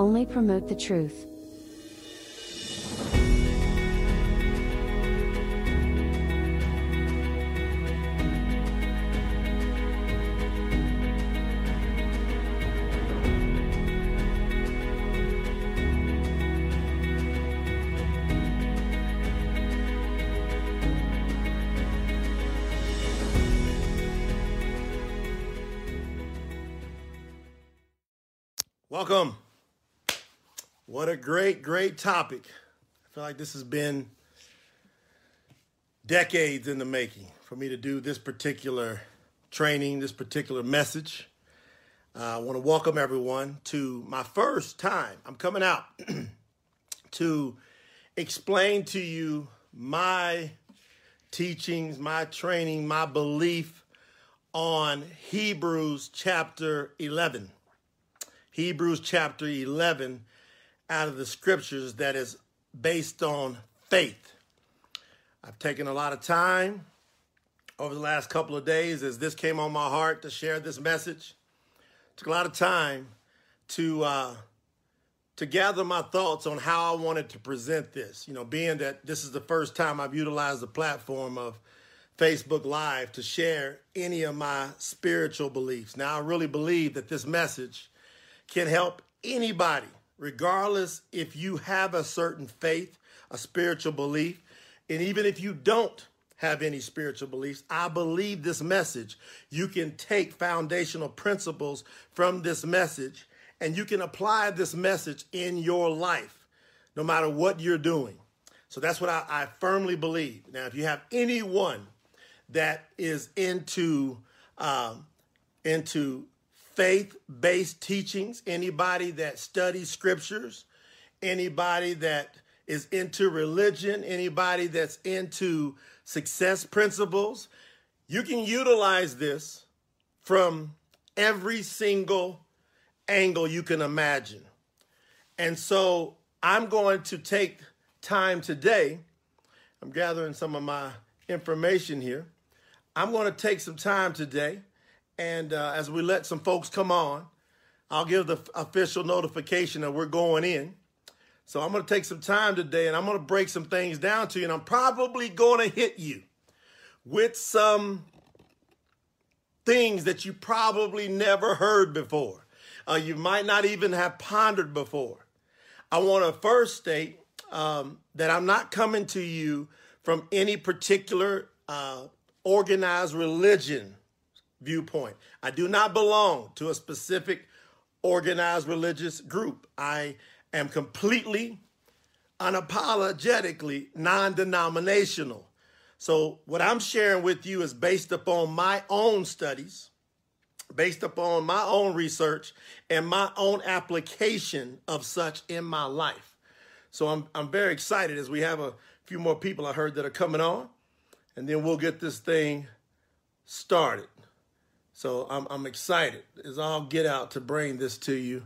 only promote the truth. Great, great topic. I feel like this has been decades in the making for me to do this particular training, this particular message. Uh, I want to welcome everyone to my first time. I'm coming out to explain to you my teachings, my training, my belief on Hebrews chapter 11. Hebrews chapter 11 out of the scriptures that is based on faith. I've taken a lot of time over the last couple of days as this came on my heart to share this message. Took a lot of time to uh, to gather my thoughts on how I wanted to present this. You know, being that this is the first time I've utilized the platform of Facebook Live to share any of my spiritual beliefs. Now, I really believe that this message can help anybody, regardless if you have a certain faith, a spiritual belief, and even if you don't have any spiritual beliefs, I believe this message. You can take foundational principles from this message and you can apply this message in your life, no matter what you're doing. So that's what I, I firmly believe. Now, if you have anyone that is into um, into faith based teachings, anybody that studies scriptures, anybody that is into religion, anybody that's into success principles, you can utilize this from every single angle you can imagine. And so I'm going to take time today. I'm gathering some of my information here. I'm going to take some time today and uh, as we let some folks come on, I'll give the official notification that we're going in. So I'm going to take some time today and I'm going to break some things down to you. And I'm probably going to hit you with some things that you probably never heard before. Uh, you might not even have pondered before. I want to first state um, that I'm not coming to you from any particular uh, organized religion viewpoint. I do not belong to a specific organized religious group. I am completely, unapologetically non denominational. So, what I'm sharing with you is based upon my own studies, based upon my own research, and my own application of such in my life. So, I'm, I'm very excited as we have a few more people I heard that are coming on, and then we'll get this thing started. So I'm, I'm excited as all get out to bring this to you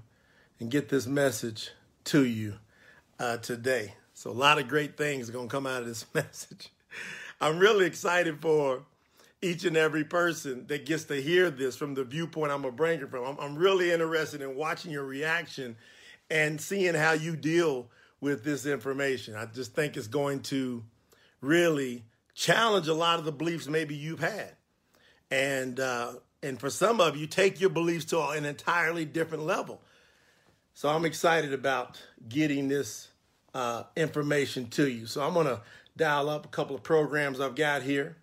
and get this message to you uh, today. So a lot of great things are going to come out of this message. I'm really excited for each and every person that gets to hear this from the viewpoint I'm going to bring it from. I'm, I'm really interested in watching your reaction and seeing how you deal with this information. I just think it's going to really challenge a lot of the beliefs maybe you've had. And uh, and for some of you, take your beliefs to an entirely different level. So I'm excited about getting this uh, information to you. So I'm going to dial up a couple of programs I've got here.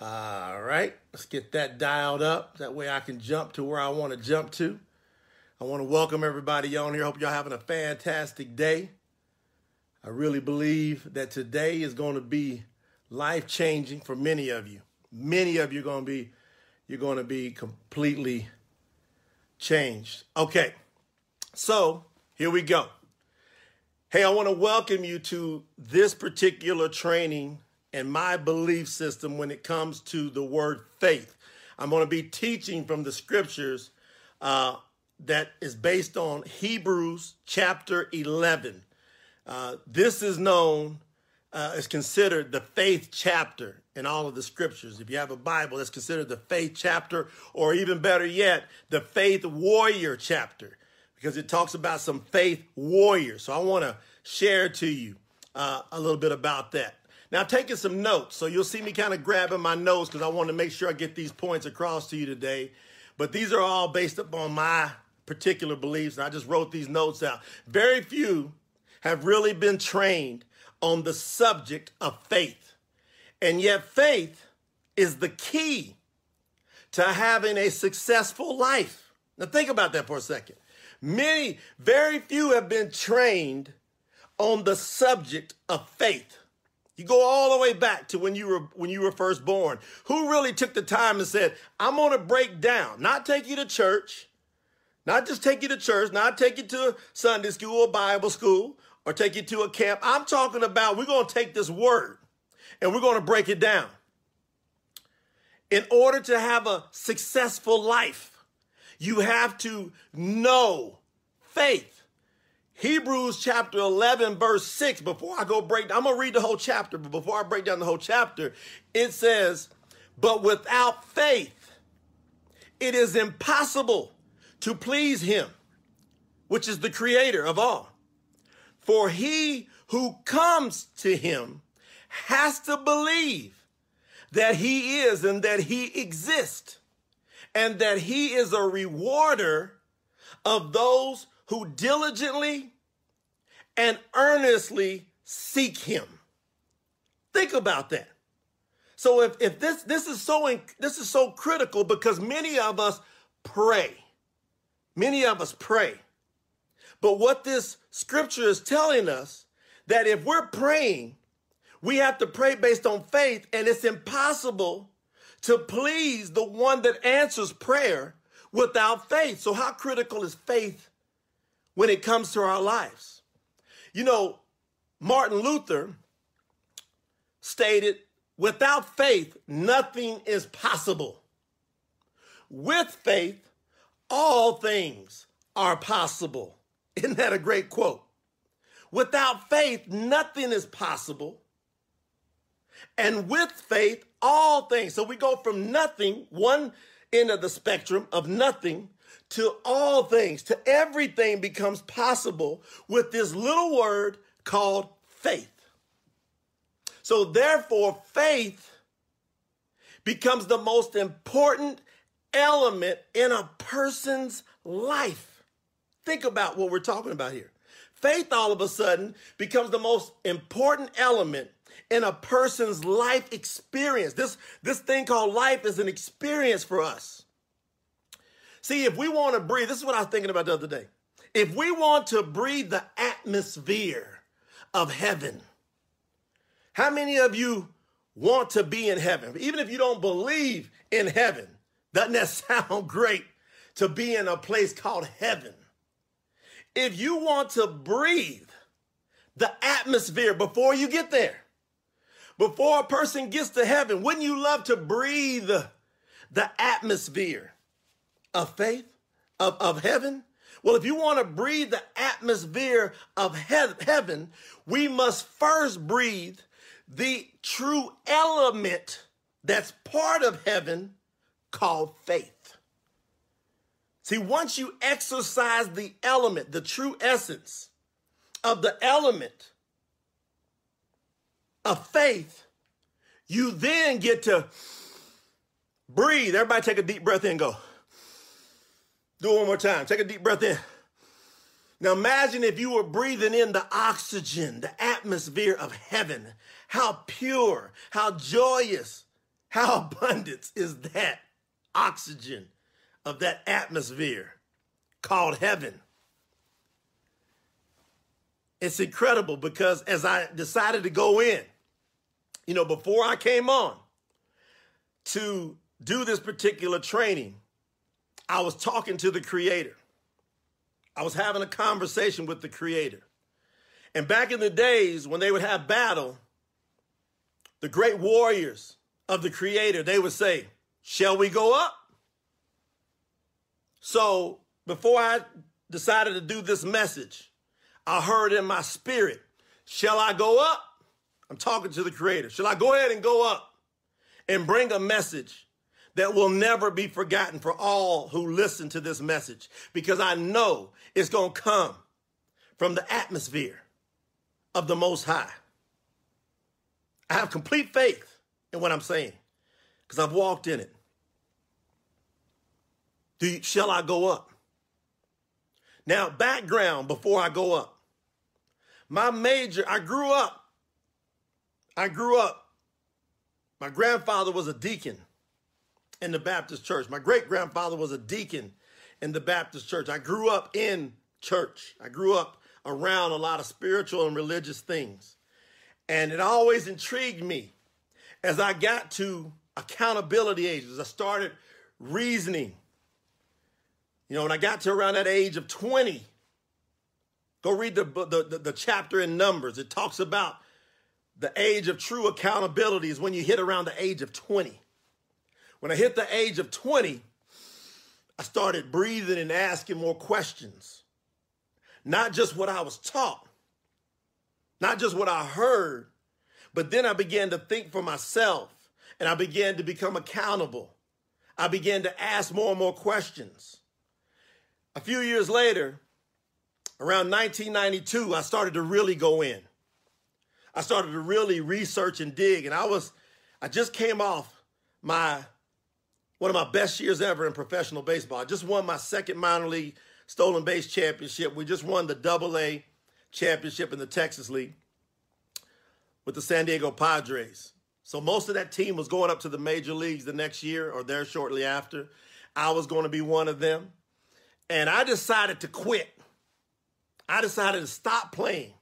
All right, let's get that dialed up. That way I can jump to where I want to jump to. I want to welcome everybody on here. Hope y'all having a fantastic day. I really believe that today is going to be life changing for many of you. Many of you are going to be you're going to be completely changed. Okay, so here we go. Hey, I want to welcome you to this particular training and my belief system when it comes to the word faith. I'm going to be teaching from the scriptures uh, that is based on Hebrews chapter 11. Uh, this is known, uh, is considered the faith chapter in all of the scriptures. If you have a Bible, that's considered the faith chapter, or even better yet, the faith warrior chapter. because it talks about some faith warriors. So I want to share to you uh, a little bit about that. Now, taking some notes, so you'll see me kind of grabbing my notes because I want to make sure I get these points across to you today. But these are all based upon my particular beliefs, and I just wrote these notes out. Very few have really been trained on the subject of faith. And yet, faith is the key to having a successful life. Now, think about that for a second. Many, very few have been trained on the subject of faith. You go all the way back to when you were when you were first born. Who really took the time and said, "I'm going to break down, not take you to church, not just take you to church, not take you to Sunday school or Bible school or take you to a camp. I'm talking about we're going to take this word and we're going to break it down. In order to have a successful life, you have to know faith. Hebrews chapter 11, verse 6. Before I go break, I'm going to read the whole chapter, but before I break down the whole chapter, it says, But without faith, it is impossible to please him, which is the creator of all. For he who comes to him has to believe that he is and that he exists, and that he is a rewarder of those who diligently and earnestly seek him. Think about that. So if, if this this is so this is so critical because many of us pray. Many of us pray. But what this scripture is telling us that if we're praying, we have to pray based on faith and it's impossible to please the one that answers prayer without faith. So how critical is faith when it comes to our lives. You know, Martin Luther stated, without faith, nothing is possible. With faith, all things are possible. Isn't that a great quote? Without faith, nothing is possible. And with faith, all things. So we go from nothing, one end of the spectrum of nothing, to all things, to everything becomes possible with this little word called faith. So, therefore, faith becomes the most important element in a person's life. Think about what we're talking about here. Faith, all of a sudden, becomes the most important element in a person's life experience. This, this thing called life is an experience for us. See, if we want to breathe, this is what I was thinking about the other day. If we want to breathe the atmosphere of heaven, how many of you want to be in heaven? Even if you don't believe in heaven, doesn't that sound great to be in a place called heaven? If you want to breathe the atmosphere before you get there, before a person gets to heaven, wouldn't you love to breathe the atmosphere? of faith, of, of heaven? Well, if you want to breathe the atmosphere of he- heaven, we must first breathe the true element that's part of heaven called faith. See, once you exercise the element, the true essence of the element of faith, you then get to breathe. Everybody take a deep breath in go. Do it one more time. Take a deep breath in. Now imagine if you were breathing in the oxygen, the atmosphere of heaven. How pure, how joyous, how abundant is that oxygen of that atmosphere called heaven. It's incredible because as I decided to go in, you know, before I came on to do this particular training, I was talking to the creator. I was having a conversation with the creator. And back in the days when they would have battle, the great warriors of the creator, they would say, Shall we go up? So before I decided to do this message, I heard in my spirit, Shall I go up? I'm talking to the creator. Shall I go ahead and go up and bring a message that will never be forgotten for all who listen to this message because I know it's going to come from the atmosphere of the Most High. I have complete faith in what I'm saying because I've walked in it. You, shall I go up? Now, background before I go up. My major, I grew up. I grew up. My grandfather was a deacon in the Baptist church. My great grandfather was a deacon in the Baptist church. I grew up in church. I grew up around a lot of spiritual and religious things. And it always intrigued me as I got to accountability ages. I started reasoning. You know, when I got to around that age of 20, go read the, the, the, the chapter in Numbers. It talks about the age of true accountability is when you hit around the age of 20. When I hit the age of 20, I started breathing and asking more questions. Not just what I was taught, not just what I heard, but then I began to think for myself and I began to become accountable. I began to ask more and more questions. A few years later, around 1992, I started to really go in. I started to really research and dig, and I was, I just came off my, one of my best years ever in professional baseball. I just won my second minor league stolen base championship. We just won the double A championship in the Texas League with the San Diego Padres. So most of that team was going up to the major leagues the next year or there shortly after. I was going to be one of them. And I decided to quit. I decided to stop playing.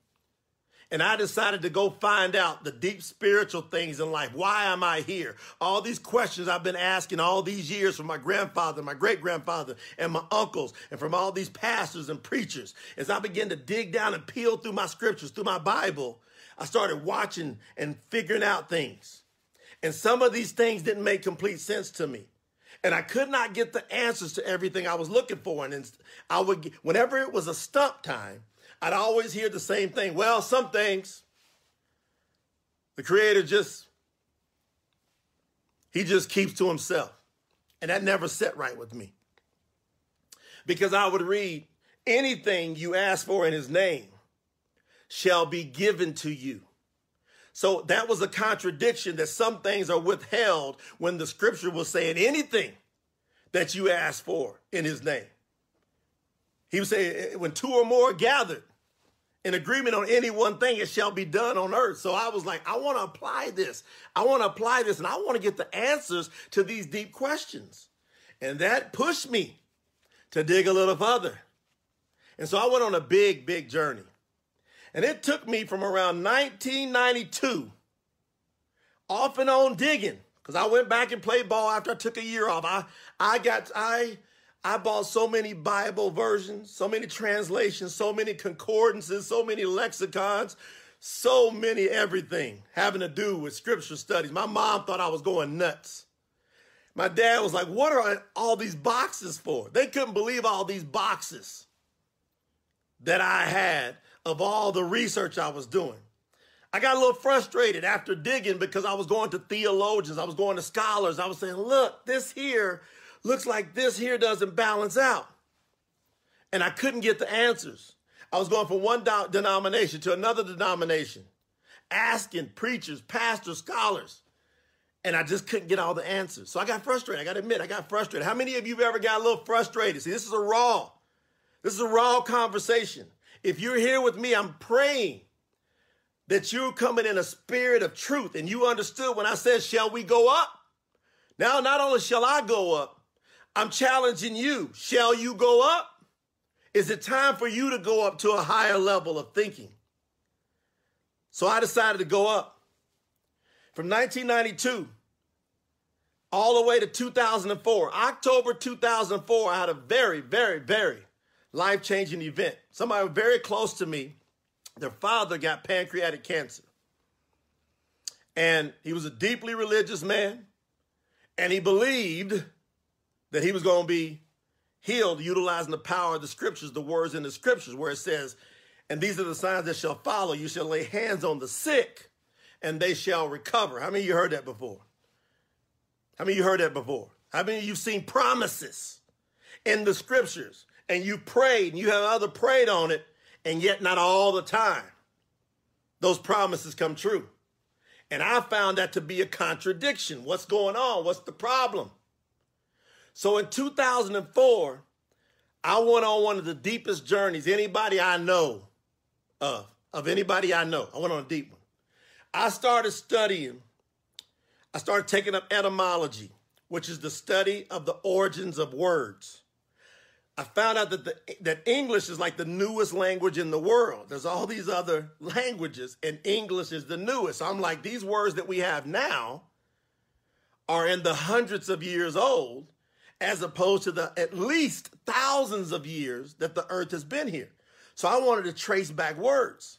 And I decided to go find out the deep spiritual things in life. Why am I here? All these questions I've been asking all these years from my grandfather, my great grandfather, and my uncles, and from all these pastors and preachers. As I began to dig down and peel through my scriptures, through my Bible, I started watching and figuring out things. And some of these things didn't make complete sense to me. And I could not get the answers to everything I was looking for. And I would, whenever it was a stump time, I'd always hear the same thing. Well, some things, the creator just, he just keeps to himself. And that never set right with me. Because I would read, anything you ask for in his name, shall be given to you. So that was a contradiction that some things are withheld when the scripture was saying anything that you ask for in his name. He was saying, eh, eh, when two or more gathered in agreement on any one thing, it shall be done on earth. So I was like, I want to apply this. I want to apply this and I want to get the answers to these deep questions. And that pushed me to dig a little further. And so I went on a big, big journey. And it took me from around 1992 off and on digging because I went back and played ball after I took a year off. I, I got, I, I bought so many Bible versions, so many translations, so many concordances, so many lexicons, so many everything having to do with scripture studies. My mom thought I was going nuts. My dad was like, What are all these boxes for? They couldn't believe all these boxes that I had of all the research I was doing. I got a little frustrated after digging because I was going to theologians, I was going to scholars. I was saying, look, this here looks like this here doesn't balance out. And I couldn't get the answers. I was going from one do- denomination to another denomination, asking preachers, pastors, scholars, and I just couldn't get all the answers. So I got frustrated. I got to admit, I got frustrated. How many of you ever got a little frustrated? See, this is a raw, this is a raw conversation. If you're here with me, I'm praying that you're coming in a spirit of truth and you understood when I said, Shall we go up? Now, not only shall I go up, I'm challenging you. Shall you go up? Is it time for you to go up to a higher level of thinking? So I decided to go up. From 1992 all the way to 2004, October 2004, I had a very, very, very life changing event. Somebody very close to me, their father got pancreatic cancer. And he was a deeply religious man. And he believed that he was going to be healed utilizing the power of the scriptures, the words in the scriptures, where it says, And these are the signs that shall follow. You shall lay hands on the sick, and they shall recover. How many of you heard that before? How many of you heard that before? How many of you've seen promises in the scriptures and you prayed and you have other prayed on it and yet not all the time those promises come true. And I found that to be a contradiction. What's going on? What's the problem? So in 2004, I went on one of the deepest journeys anybody I know of, of anybody I know. I went on a deep one. I started studying, I started taking up etymology, which is the study of the origins of words. I found out that the, that English is like the newest language in the world. There's all these other languages, and English is the newest. So I'm like, these words that we have now are in the hundreds of years old, as opposed to the at least thousands of years that the earth has been here. So I wanted to trace back words.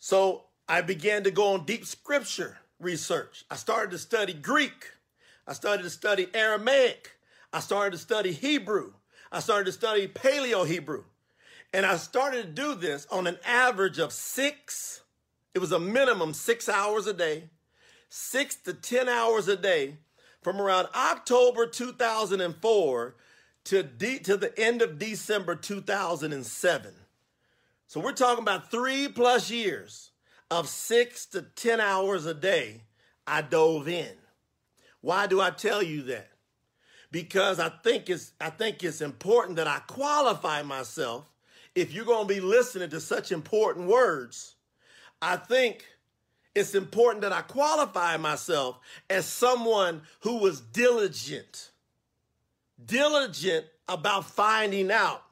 So I began to go on deep scripture research. I started to study Greek. I started to study Aramaic. I started to study Hebrew. I started to study Paleo Hebrew. And I started to do this on an average of six, it was a minimum six hours a day, six to 10 hours a day from around October 2004 to, to the end of December 2007. So we're talking about three plus years of six to 10 hours a day. I dove in. Why do I tell you that? because I think it's I think it's important that I qualify myself if you're going to be listening to such important words. I think it's important that I qualify myself as someone who was diligent. Diligent about finding out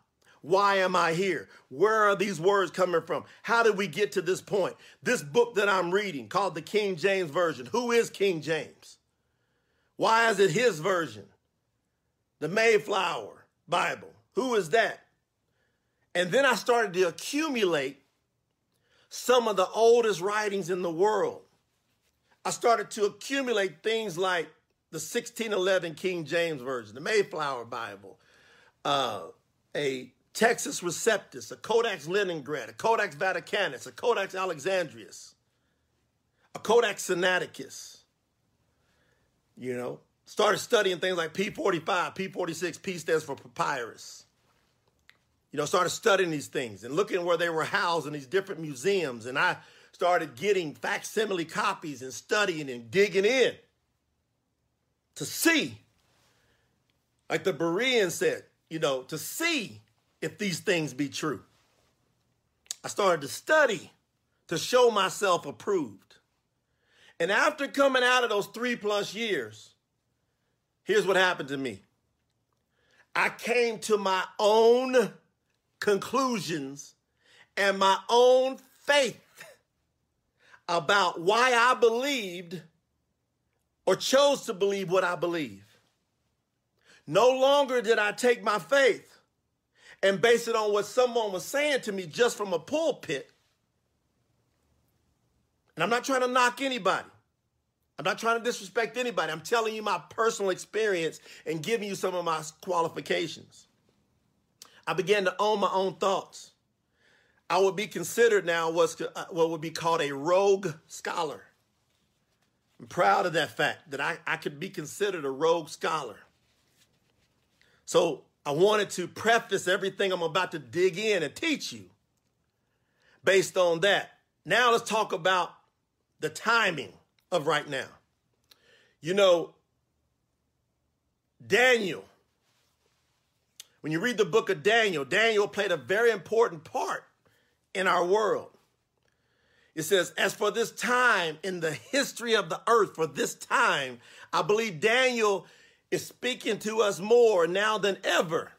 why am I here? Where are these words coming from? How did we get to this point? This book that I'm reading called the King James Version. Who is King James? Why is it his version? the Mayflower Bible. Who is that? And then I started to accumulate some of the oldest writings in the world. I started to accumulate things like the 1611 King James Version, the Mayflower Bible, uh, a Textus Receptus, a Codex Leningrad, a Codex Vaticanus, a Codex Alexandrinus, a Codex Sinaiticus. You know, started studying things like P45, P46, P stands for papyrus. You know, started studying these things and looking where they were housed in these different museums. And I started getting facsimile copies and studying and digging in to see, like the Berean said, you know, to see if these things be true. I started to study to show myself approved. And after coming out of those three plus years, Here's what happened to me I came to my own conclusions and my own faith about why I believed or chose to believe what I believe. No longer did I take my faith and base it on what someone was saying to me just from a pulpit. And I'm not trying to knock anybody. I'm not trying to disrespect anybody. I'm telling you my personal experience and giving you some of my qualifications. I began to own my own thoughts. I would be considered now what's, uh, what would be called a rogue scholar. I'm proud of that fact that I, I could be considered a rogue scholar. So I wanted to preface everything I'm about to dig in and teach you based on that. Now let's talk about the timing of right now. You know, Daniel, when you read the book of Daniel, Daniel played a very important part in our world. It says, as for this time in the history of the earth, for this time, I believe Daniel is speaking to us more now than ever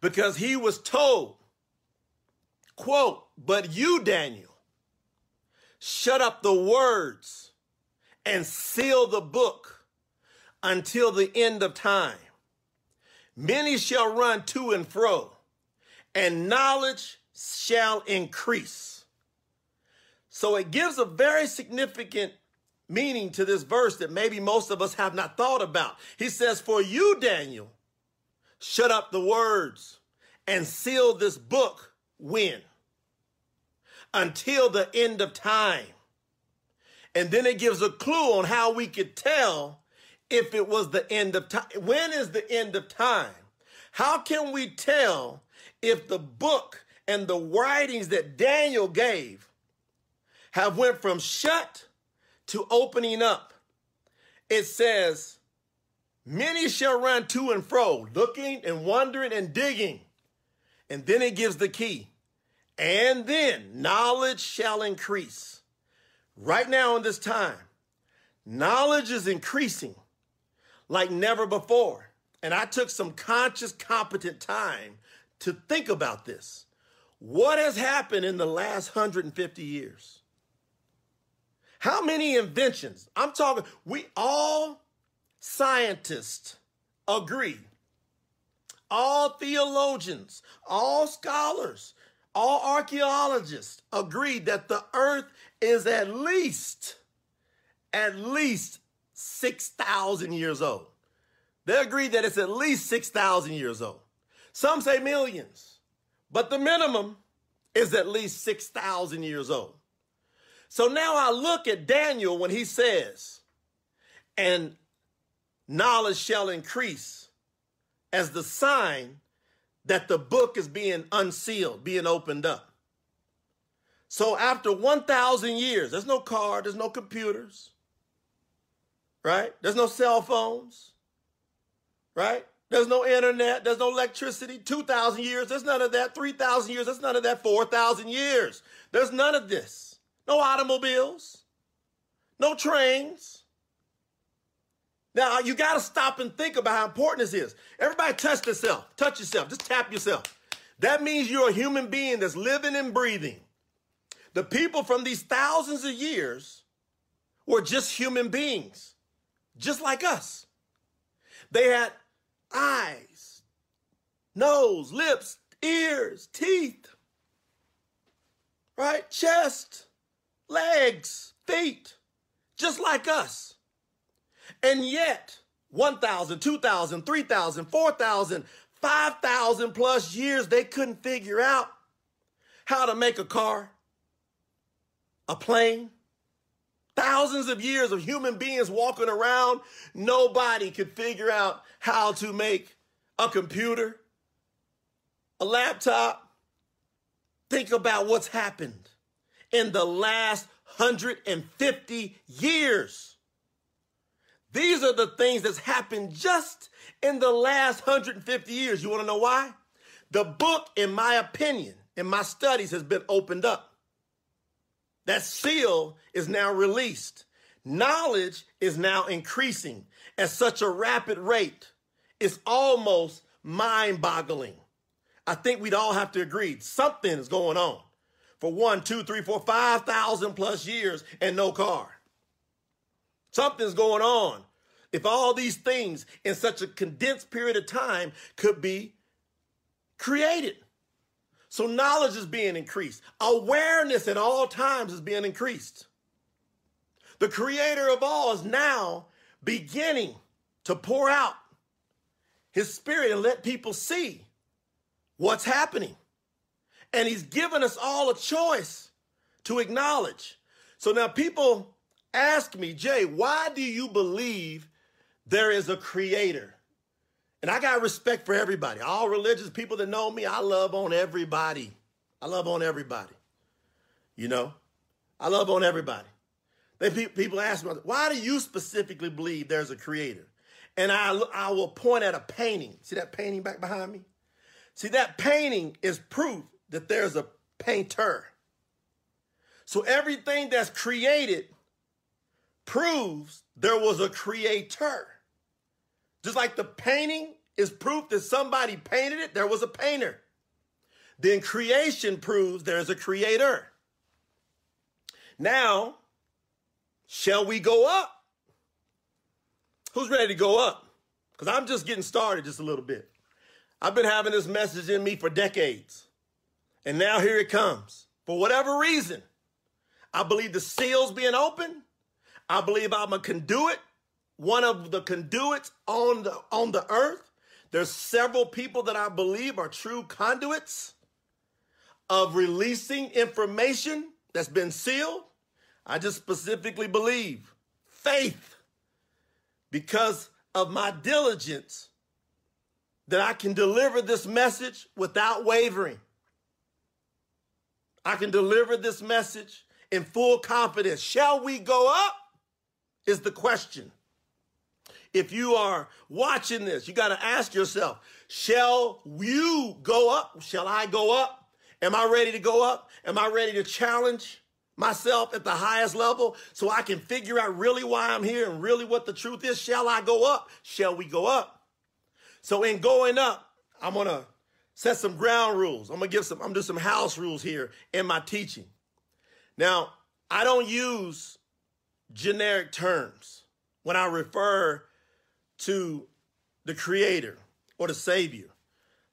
because he was told, quote, but you, Daniel, shut up the words and seal the book until the end of time. Many shall run to and fro, and knowledge shall increase. So it gives a very significant meaning to this verse that maybe most of us have not thought about. He says, For you, Daniel, shut up the words and seal this book when? Until the end of time. And then it gives a clue on how we could tell if it was the end of time? When is the end of time? How can we tell if the book and the writings that Daniel gave have went from shut to opening up? It says, many shall run to and fro, looking and wondering and digging. And then it gives the key. And then knowledge shall increase. Right now in this time, knowledge is increasing like never before. And I took some conscious, competent time to think about this. What has happened in the last 150 years? How many inventions? I'm talking, we all scientists agree, all theologians, all scholars, all archaeologists agree that the earth is at least, at least 6,000 years old. They agree that it's at least 6,000 years old. Some say millions, but the minimum is at least 6,000 years old. So now I look at Daniel when he says, and knowledge shall increase as the sign that the book is being unsealed, being opened up. So after 1,000 years, there's no car, there's no computers, right? There's no cell phones, right? There's no internet, there's no electricity. 2,000 years, there's none of that. 3,000 years, there's none of that. 4,000 years, there's none of this. No automobiles, no trains. Now, you got to stop and think about how important this is. Everybody touch yourself. Touch yourself. Just tap yourself. That means you're a human being that's living and breathing. The people from these thousands of years were just human beings, just like us. They had eyes, nose, lips, ears, teeth, right? Chest, legs, feet, just like us. And yet, 1,000, 2,000, 3,000, 4,000, 5,000 plus years, they couldn't figure out how to make a car, a plane. Thousands of years of human beings walking around, nobody could figure out how to make a computer, a laptop. Think about what's happened in the last 150 years. These are the things that's happened just in the last 150 years. You want to know why? The book, in my opinion, in my studies, has been opened up. That seal is now released. Knowledge is now increasing at such a rapid rate. It's almost mind boggling. I think we'd all have to agree something is going on for one, two, three, four, five thousand plus years and no car. Something's going on. If all these things in such a condensed period of time could be created. So knowledge is being increased. Awareness at all times is being increased. The creator of all is now beginning to pour out his spirit and let people see what's happening. And he's given us all a choice to acknowledge. So now people ask me, Jay, why do you believe there is a creator? And I got respect for everybody. All religious people that know me, I love on everybody. I love on everybody. You know, I love on everybody. They people ask me, why do you specifically believe there's a creator? And I, I will point at a painting. See that painting back behind me? See, that painting is proof that there's a painter. So everything that's created proves there was a creator. Just like the painting is proof that somebody painted it, there was a painter. Then creation proves there's a creator. Now, shall we go up? Who's ready to go up? Because I'm just getting started just a little bit. I've been having this message in me for decades. And now here it comes. For whatever reason, I believe the seal's being open. I believe I'm a conduit one of the conduits on the on the earth. There's several people that I believe are true conduits of releasing information that's been sealed. I just specifically believe faith because of my diligence that I can deliver this message without wavering. I can deliver this message in full confidence. Shall we go up? Is the question. If you are watching this, you got to ask yourself, shall you go up? Shall I go up? Am I ready to go up? Am I ready to challenge myself at the highest level so I can figure out really why I'm here and really what the truth is? Shall I go up? Shall we go up? So in going up, I'm going to set some ground rules. I'm going to give some, I'm going to do some house rules here in my teaching. Now, I don't use generic terms when I refer to the creator or the savior.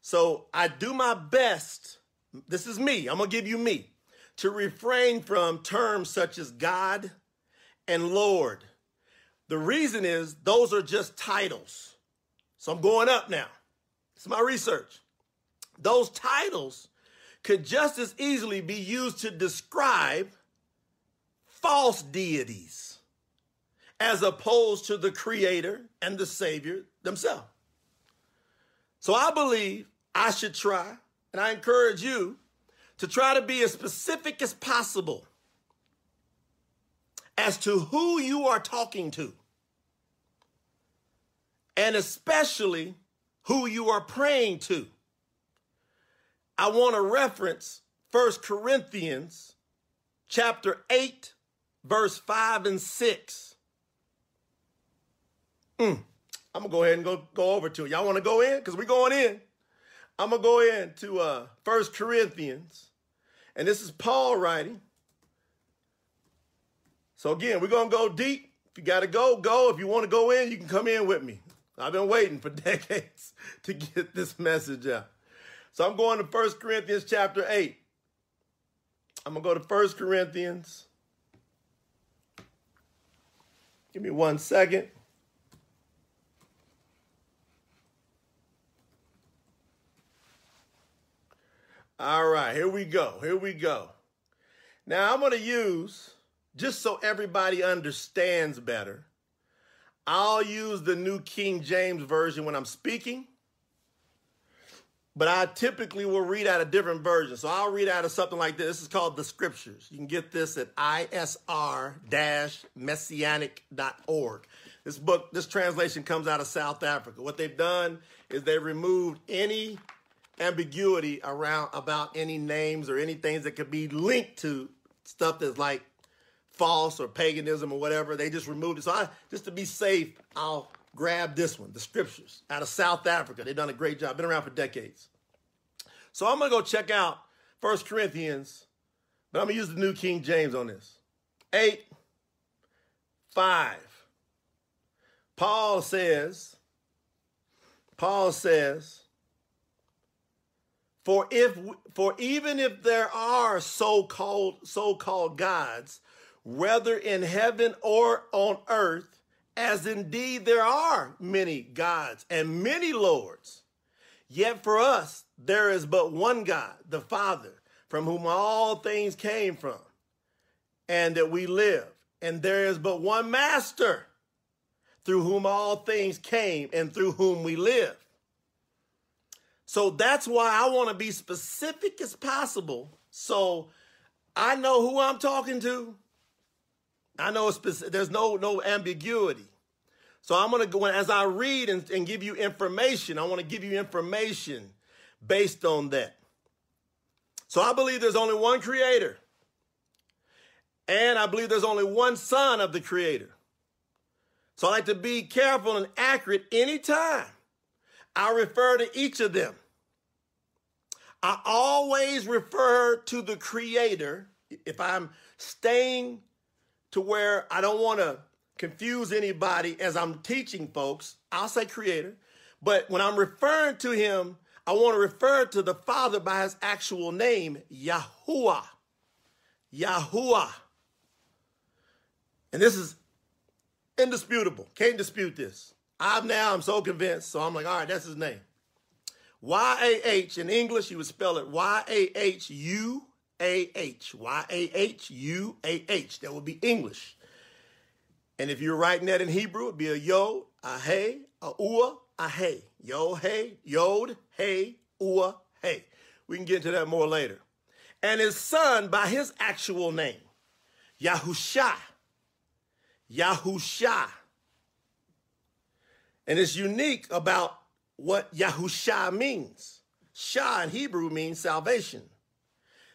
So I do my best. This is me. I'm going to give you me to refrain from terms such as God and Lord. The reason is those are just titles. So I'm going up now. It's my research. Those titles could just as easily be used to describe false deities as opposed to the creator and the savior themselves. So I believe I should try, and I encourage you to try to be as specific as possible as to who you are talking to, and especially who you are praying to. I want to reference 1 Corinthians chapter 8 verse 5 and 6. Mm. I'm gonna go ahead and go, go over to it. Y'all want to go in? Because we're going in. I'm gonna go in to uh First Corinthians, and this is Paul writing. So again, we're gonna go deep. If you gotta go, go. If you want to go in, you can come in with me. I've been waiting for decades to get this message out. So I'm going to First Corinthians chapter 8. I'm gonna go to First Corinthians Give me one second. All right, here we go. Here we go. Now I'm going to use, just so everybody understands better, I'll use the New King James Version when I'm speaking but I typically will read out a different version. So I'll read out of something like this. This is called the scriptures. You can get this at isr-messianic.org. This book, this translation comes out of South Africa. What they've done is they've removed any ambiguity around about any names or any things that could be linked to stuff that's like false or paganism or whatever. They just removed it. So I, just to be safe, I'll grab this one, the scriptures out of South Africa. They've done a great job, been around for decades. So I'm going to go check out First Corinthians, but I'm going to use the New King James on this. 8, 5. Paul says, Paul says, for if for even if there are so-called so-called gods, whether in heaven or on earth, as indeed there are many gods and many lords. Yet for us, there is but one God, the Father, from whom all things came from, and that we live. And there is but one Master, through whom all things came and through whom we live. So that's why I want to be specific as possible. So I know who I'm talking to. I know specific, there's no no ambiguity. So I'm going to go as I read and, and give you information. I want to give you information based on that. So I believe there's only one creator. And I believe there's only one son of the creator. So I like to be careful and accurate anytime I refer to each of them. I always refer to the creator if I'm staying to where I don't want to confuse anybody as I'm teaching folks. I'll say creator. But when I'm referring to him, I want to refer to the Father by his actual name, Yahuwah. Yahuwah. And this is indisputable. Can't dispute this. I'm now, I'm so convinced. So I'm like, all right, that's his name. Y-A-H. In English, you would spell it Y-A-H-U-A-H. Y-A-H-U-A-H. That would be English. And if you're writing that in Hebrew, it'd be a yod Ahe, Ahua, Ahe. Yo, hey, Yod, hey, Ua, hey. We can get into that more later. And his son by his actual name, Yahusha. Yahusha. And it's unique about what Yahusha means. Shah in Hebrew means salvation.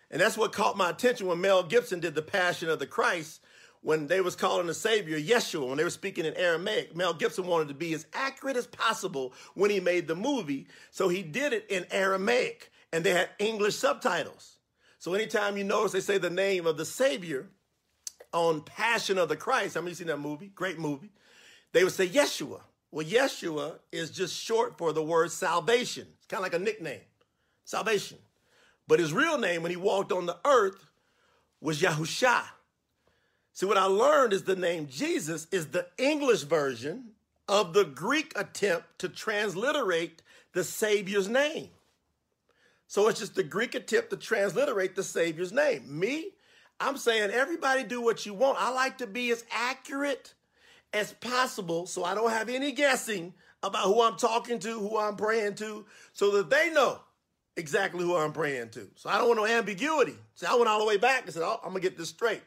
And that's what caught my attention when Mel Gibson did the Passion of the Christ when they was calling the Savior Yeshua, when they were speaking in Aramaic. Mel Gibson wanted to be as accurate as possible when he made the movie. So he did it in Aramaic and they had English subtitles. So anytime you notice they say the name of the Savior on Passion of the Christ, how many seen that movie? Great movie. They would say Yeshua. Well, Yeshua is just short for the word salvation. It's kind of like a nickname, salvation. But his real name when he walked on the earth was Yahusha. See, what I learned is the name Jesus is the English version of the Greek attempt to transliterate the Savior's name. So it's just the Greek attempt to transliterate the Savior's name. Me, I'm saying everybody do what you want. I like to be as accurate as possible so I don't have any guessing about who I'm talking to, who I'm praying to, so that they know exactly who I'm praying to. So I don't want no ambiguity. So I went all the way back and said, oh, I'm going to get this straight.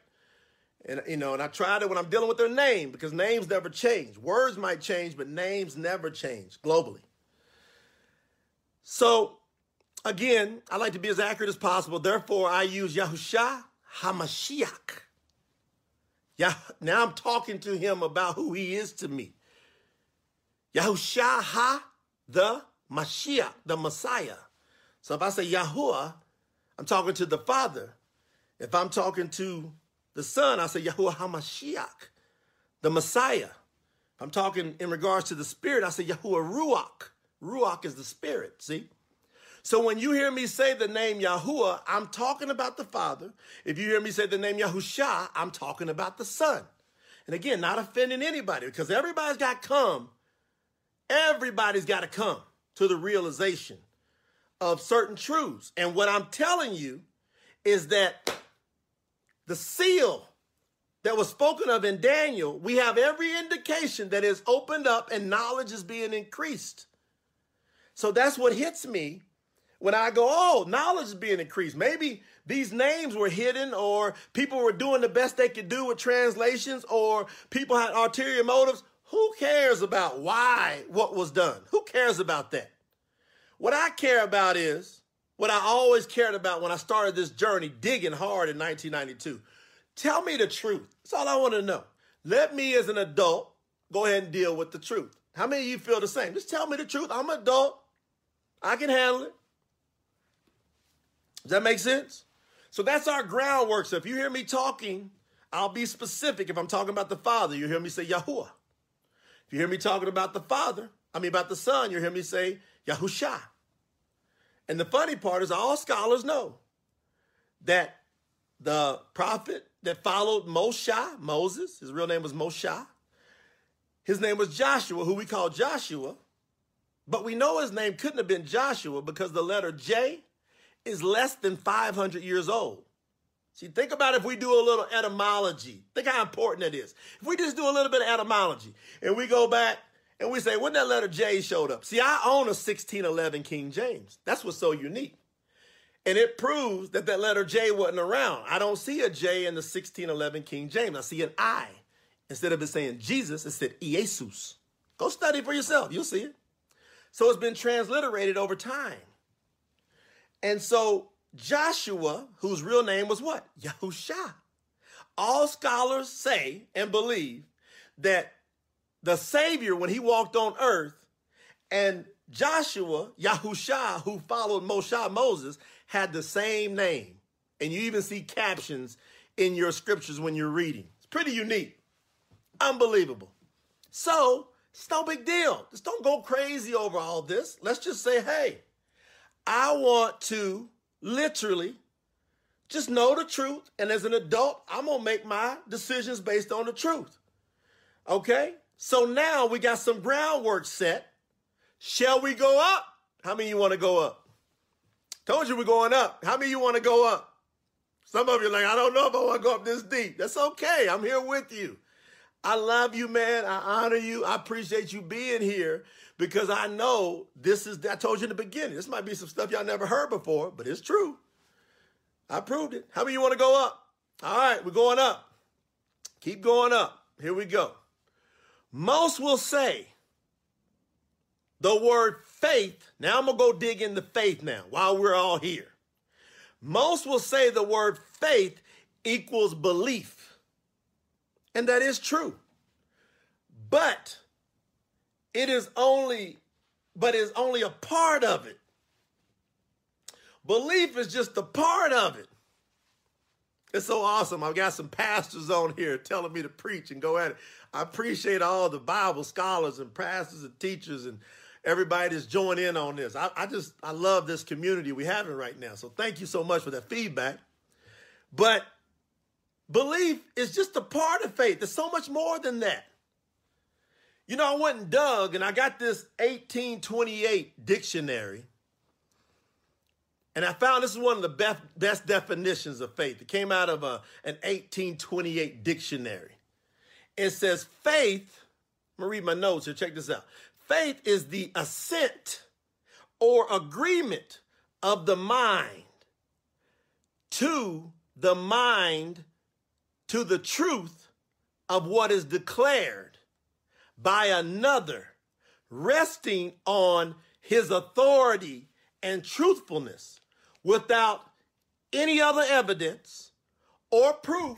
And, you know, and I tried it when I'm dealing with their name because names never change. Words might change, but names never change globally. So, again, I like to be as accurate as possible. Therefore, I use Yahusha HaMashiach. Yeah, now I'm talking to him about who he is to me. Yahusha Ha, the Mashiach, the Messiah. So if I say Yahuwah, I'm talking to the Father. If I'm talking to the Son, I say Yahuwah HaMashiach, the Messiah. If I'm talking in regards to the Spirit, I say Yahuwah Ruach. Ruach is the Spirit, see? So when you hear me say the name Yahuwah, I'm talking about the Father. If you hear me say the name Yahusha, I'm talking about the Son. And again, not offending anybody because everybody's got to come. Everybody's got to come to the realization of certain truths. And what I'm telling you is that the seal that was spoken of in Daniel, we have every indication that is opened up and knowledge is being increased. So that's what hits me when I go, oh, knowledge is being increased. Maybe these names were hidden or people were doing the best they could do with translations or people had ulterior motives. Who cares about why what was done? Who cares about that? What I care about is what I always cared about when I started this journey digging hard in 1992. Tell me the truth. That's all I want to know. Let me, as an adult, go ahead and deal with the truth. How many of you feel the same? Just tell me the truth. I'm an adult. I can handle it. Does that make sense? So that's our groundwork. So if you hear me talking, I'll be specific. If I'm talking about the Father, you hear me say Yahuwah. If you hear me talking about the Father, I mean about the Son, you hear me say Yahusha. And the funny part is all scholars know that the prophet that followed Moshe, Moses, his real name was Moshe. His name was Joshua, who we call Joshua. But we know his name couldn't have been Joshua because the letter J is less than 500 years old. See, think about if we do a little etymology. Think how important it is. If we just do a little bit of etymology and we go back and we say, when that letter J showed up. See, I own a 1611 King James. That's what's so unique. And it proves that that letter J wasn't around. I don't see a J in the 1611 King James. I see an I. Instead of it saying Jesus, it said Jesus. Go study for yourself. You'll see it. So it's been transliterated over time. And so Joshua, whose real name was what? Yahusha. All scholars say and believe that the Savior, when he walked on earth, and Joshua, Yahusha, who followed Moshe, Moses, had the same name. And you even see captions in your scriptures when you're reading. It's pretty unique. Unbelievable. So, it's no big deal. Just don't go crazy over all this. Let's just say, hey, I want to literally just know the truth. And as an adult, I'm going to make my decisions based on the truth. Okay? So now we got some groundwork set. Shall we go up? How many you want to go up? Told you we're going up. How many you want to go up? Some of you like, I don't know if I want to go up this deep. That's okay. I'm here with you. I love you, man. I honor you. I appreciate you being here because I know this is, I told you in the beginning, this might be some stuff y'all never heard before, but it's true. I proved it. How many you want to go up? All right, we're going up. Keep going up. Here we go. Most will say the word faith. Now I'm going to go dig into faith now while we're all here. Most will say the word faith equals belief. And that is true. But it is only, but is only a part of it. Belief is just a part of it. It's so awesome. I've got some pastors on here telling me to preach and go at it. I appreciate all the Bible scholars and pastors and teachers and everybody that's joined in on this. I, I just, I love this community we having right now. So thank you so much for that feedback. But belief is just a part of faith. There's so much more than that. You know, I went and dug and I got this 1828 dictionary. And I found this is one of the best, best definitions of faith. It came out of a, an 1828 dictionary. It says faith, I'm gonna read my notes here, check this out. Faith is the assent or agreement of the mind to the mind to the truth of what is declared by another, resting on his authority and truthfulness without any other evidence or proof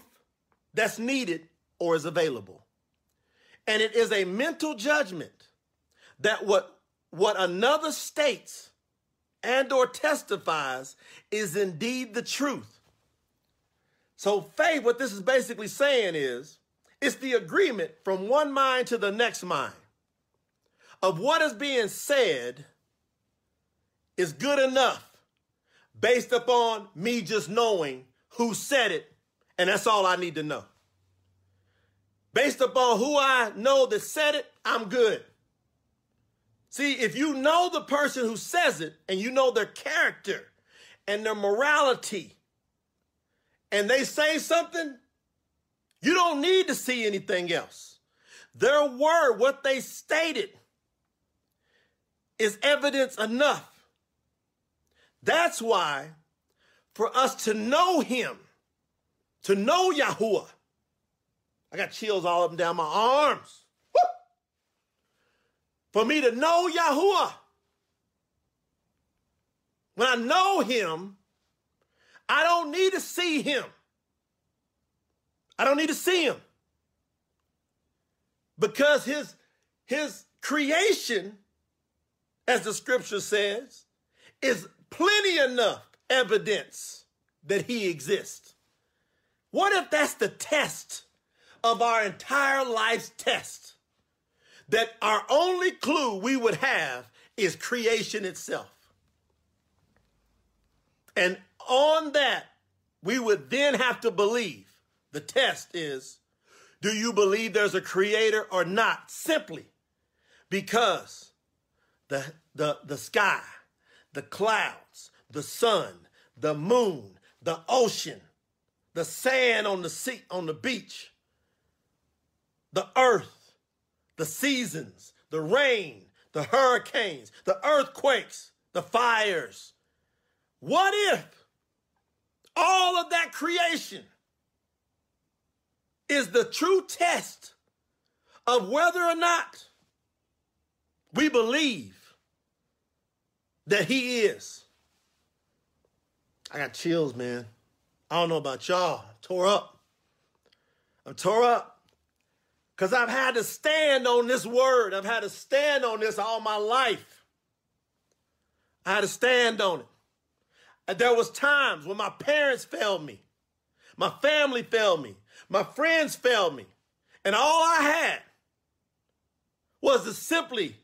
that's needed or is available. And it is a mental judgment that what what another states and or testifies is indeed the truth. So faith, what this is basically saying is, it's the agreement from one mind to the next mind of what is being said is good enough based upon me just knowing who said it, and that's all I need to know. Based upon who I know that said it, I'm good. See, if you know the person who says it and you know their character and their morality, and they say something, you don't need to see anything else. Their word, what they stated, is evidence enough. That's why, for us to know Him, to know Yahuwah, I got chills all up and down my arms for me to know Yahuwah. When I know him, I don't need to see him. I don't need to see him. Because his, his creation, as the scripture says, is plenty enough evidence that he exists. What if that's the test of our entire life's test? that our only clue we would have is creation itself. And on that, we would then have to believe. The test is do you believe there's a creator or not? Simply because the, the, the sky, the clouds, the sun, the moon, the ocean, the sand on the sea, on the beach, the earth, the seasons, the rain, the hurricanes, the earthquakes, the fires. What if all of that creation is the true test of whether or not we believe that He is? I got chills, man. I don't know about y'all. I'm tore up. I'm tore up. Because I've had to stand on this word. I've had to stand on this all my life. I had to stand on it. There was times when my parents failed me. My family failed me. My friends failed me. And all I had was to simply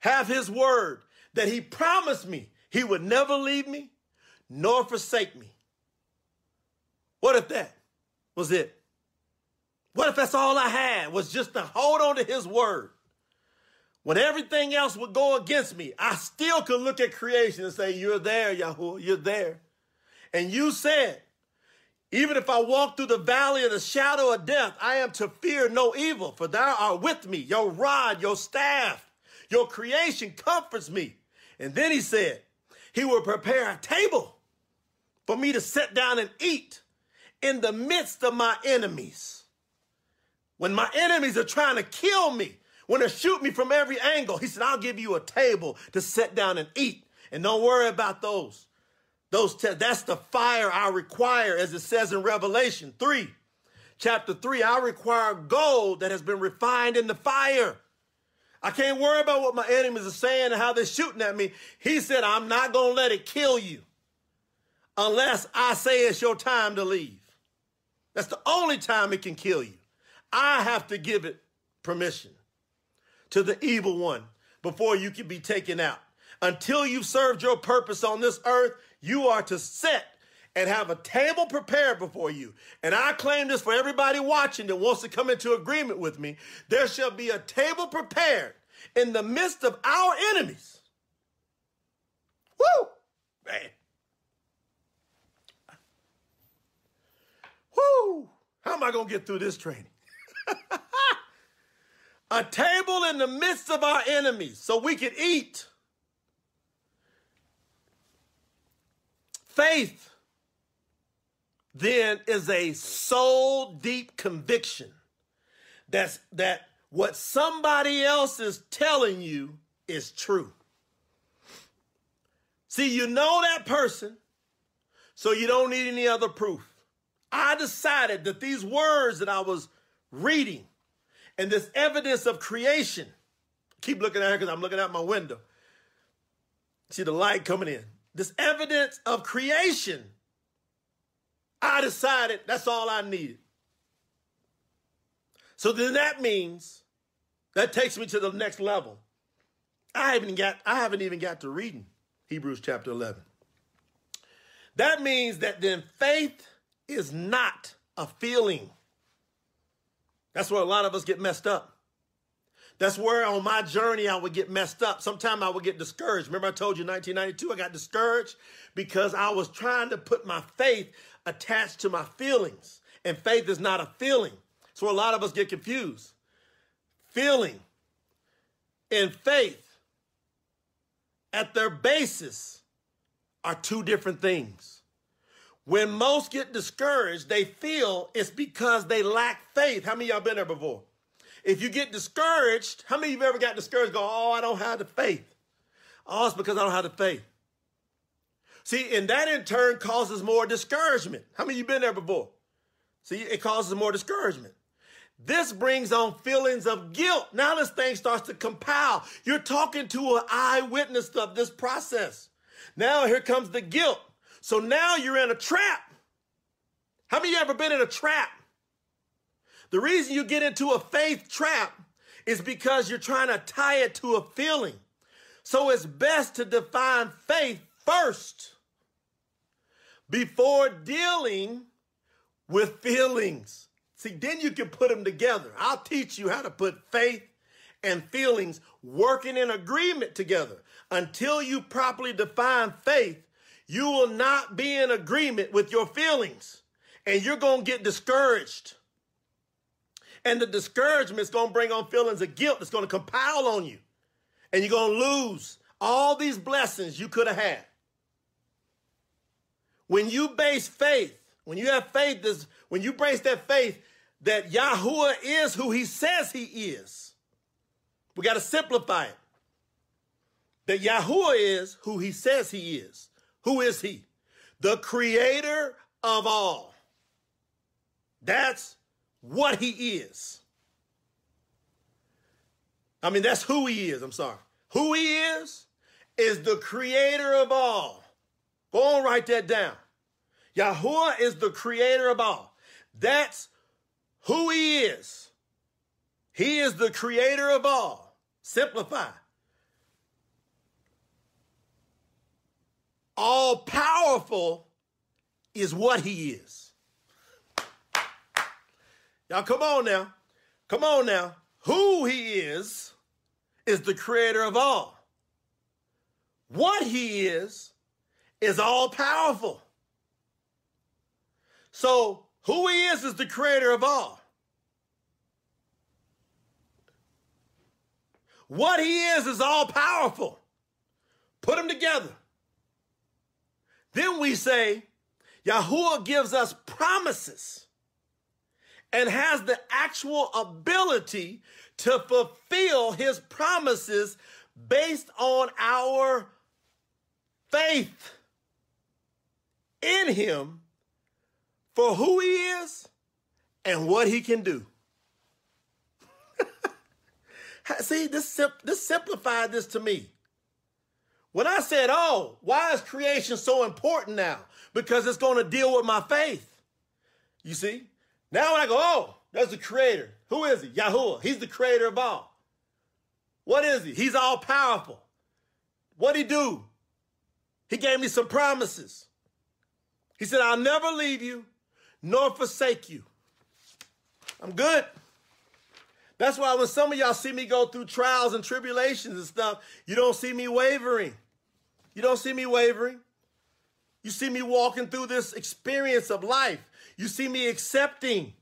have his word that he promised me he would never leave me nor forsake me. What if that was it? What if that's all I had was just to hold on to his word? When everything else would go against me, I still could look at creation and say, You're there, Yahweh, you're there. And you said, Even if I walk through the valley of the shadow of death, I am to fear no evil, for thou art with me. Your rod, your staff, your creation comforts me. And then he said, He will prepare a table for me to sit down and eat in the midst of my enemies. When my enemies are trying to kill me, when they shoot me from every angle, he said, I'll give you a table to sit down and eat. And don't worry about those. Those te- that's the fire I require, as it says in Revelation 3, chapter 3. I require gold that has been refined in the fire. I can't worry about what my enemies are saying and how they're shooting at me. He said, I'm not going to let it kill you unless I say it's your time to leave. That's the only time it can kill you. I have to give it permission to the evil one before you can be taken out. Until you've served your purpose on this earth, you are to sit and have a table prepared before you. And I claim this for everybody watching that wants to come into agreement with me. There shall be a table prepared in the midst of our enemies. Woo! Man. Woo! How am I going to get through this training? a table in the midst of our enemies so we could eat. Faith then is a soul deep conviction that's that what somebody else is telling you is true. See, you know that person, so you don't need any other proof. I decided that these words that I was reading and this evidence of creation, keep looking at her because I'm looking out my window. See the light coming in this evidence of creation, I decided that's all I needed. So then that means that takes me to the next level. I haven't got I haven't even got to reading Hebrews chapter 11. That means that then faith is not a feeling. That's where a lot of us get messed up. That's where on my journey I would get messed up. Sometimes I would get discouraged. Remember, I told you in 1992, I got discouraged because I was trying to put my faith attached to my feelings. And faith is not a feeling. So a lot of us get confused. Feeling and faith at their basis are two different things. When most get discouraged, they feel it's because they lack faith. How many y'all been there before? If you get discouraged, how many of you ever got discouraged? Go, oh, I don't have the faith. Oh, it's because I don't have the faith. See, and that in turn causes more discouragement. How many of you been there before? See, it causes more discouragement. This brings on feelings of guilt. Now this thing starts to compile. You're talking to an eyewitness of this process. Now here comes the guilt. So now you're in a trap. How many of you ever been in a trap? The reason you get into a faith trap is because you're trying to tie it to a feeling. So it's best to define faith first before dealing with feelings. See, then you can put them together. I'll teach you how to put faith and feelings working in agreement together. Until you properly define faith, you will not be in agreement with your feelings and you're going to get discouraged. And the discouragement is going to bring on feelings of guilt that's going to compile on you. And you're going to lose all these blessings you could have had. When you base faith, when you have faith, this, when you base that faith that Yahuwah is who he says he is, we got to simplify it. That Yahuwah is who he says he is. Who is he? The creator of all. That's what he is. I mean, that's who he is. I'm sorry. Who he is is the creator of all. Go on, write that down. Yahuwah is the creator of all. That's who he is. He is the creator of all. Simplify. All powerful is what he is. Y'all come on now. Come on now. Who he is, is the creator of all. What he is, is all powerful. So, who he is is the creator of all. What he is is all powerful. Put them together. Then we say, Yahuwah gives us promises and has the actual ability to fulfill his promises based on our faith in him for who he is and what he can do. See, this, this simplified this to me. When I said, oh, why is creation so important now? Because it's going to deal with my faith. You see? Now when I go, oh, that's the creator. Who is he? Yahuwah. He's the creator of all. What is he? He's all powerful. What'd he do? He gave me some promises. He said, I'll never leave you nor forsake you. I'm good. That's why when some of y'all see me go through trials and tribulations and stuff, you don't see me wavering. You don't see me wavering. You see me walking through this experience of life. You see me accepting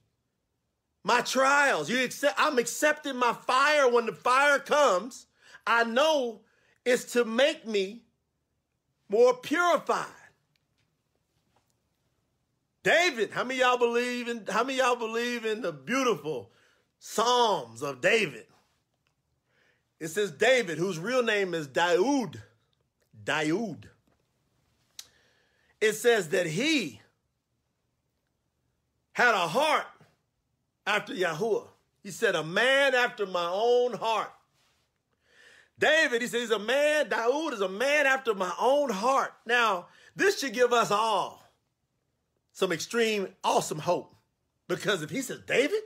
my trials. You accept, I'm accepting my fire when the fire comes. I know it's to make me more purified. David, how many y'all believe in how many y'all believe in the beautiful Psalms of David. It says David, whose real name is Daoud. Daoud. It says that he had a heart after Yahuwah. He said, a man after my own heart. David, he says, he's a man, Daoud is a man after my own heart. Now, this should give us all some extreme, awesome hope. Because if he says, David,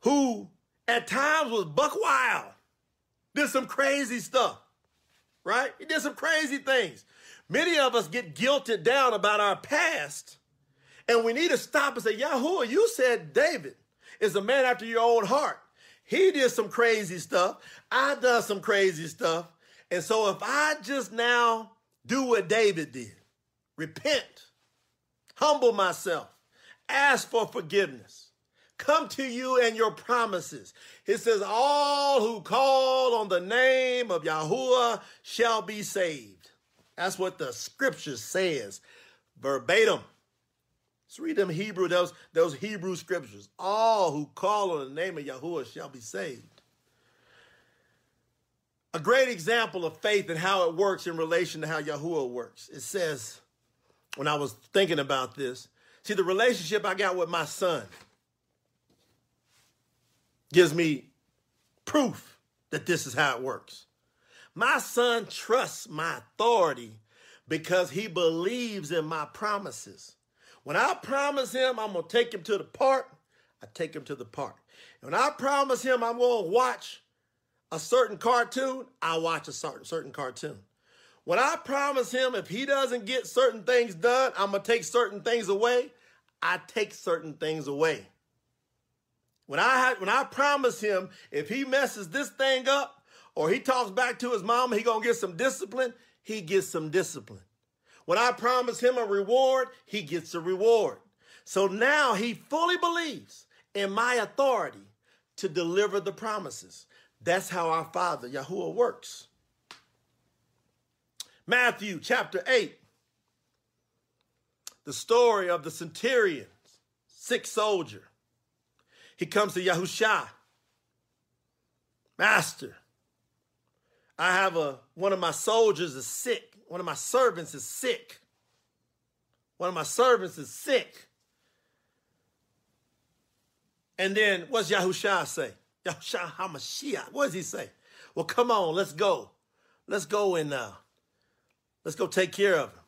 who at times was buck wild, did some crazy stuff, right? He did some crazy things. Many of us get guilted down about our past, and we need to stop and say, Yahuwah, you said David is a man after your own heart. He did some crazy stuff. I done some crazy stuff. And so if I just now do what David did, repent, humble myself, ask for forgiveness, come to you and your promises. It says, All who call on the name of Yahuwah shall be saved. That's what the scripture says verbatim. Let's read them Hebrew, those, those Hebrew scriptures. All who call on the name of Yahuwah shall be saved. A great example of faith and how it works in relation to how Yahuwah works. It says, when I was thinking about this, see the relationship I got with my son gives me proof that this is how it works. My son trusts my authority because he believes in my promises. When I promise him I'm going to take him to the park, I take him to the park. When I promise him I'm going to watch a certain cartoon, I watch a certain, certain cartoon. When I promise him if he doesn't get certain things done, I'm going to take certain things away, I take certain things away. When I when I promise him if he messes this thing up or he talks back to his mama, he gonna get some discipline, he gets some discipline. When I promise him a reward, he gets a reward. So now he fully believes in my authority to deliver the promises. That's how our Father, Yahuwah, works. Matthew chapter 8, the story of the centurion, sick soldier he comes to Yahusha. Master, I have a one of my soldiers is sick. One of my servants is sick. One of my servants is sick. And then what's Yahusha say? Yahusha HaMashiach. What does he say? Well, come on, let's go. Let's go and uh, let's go take care of him.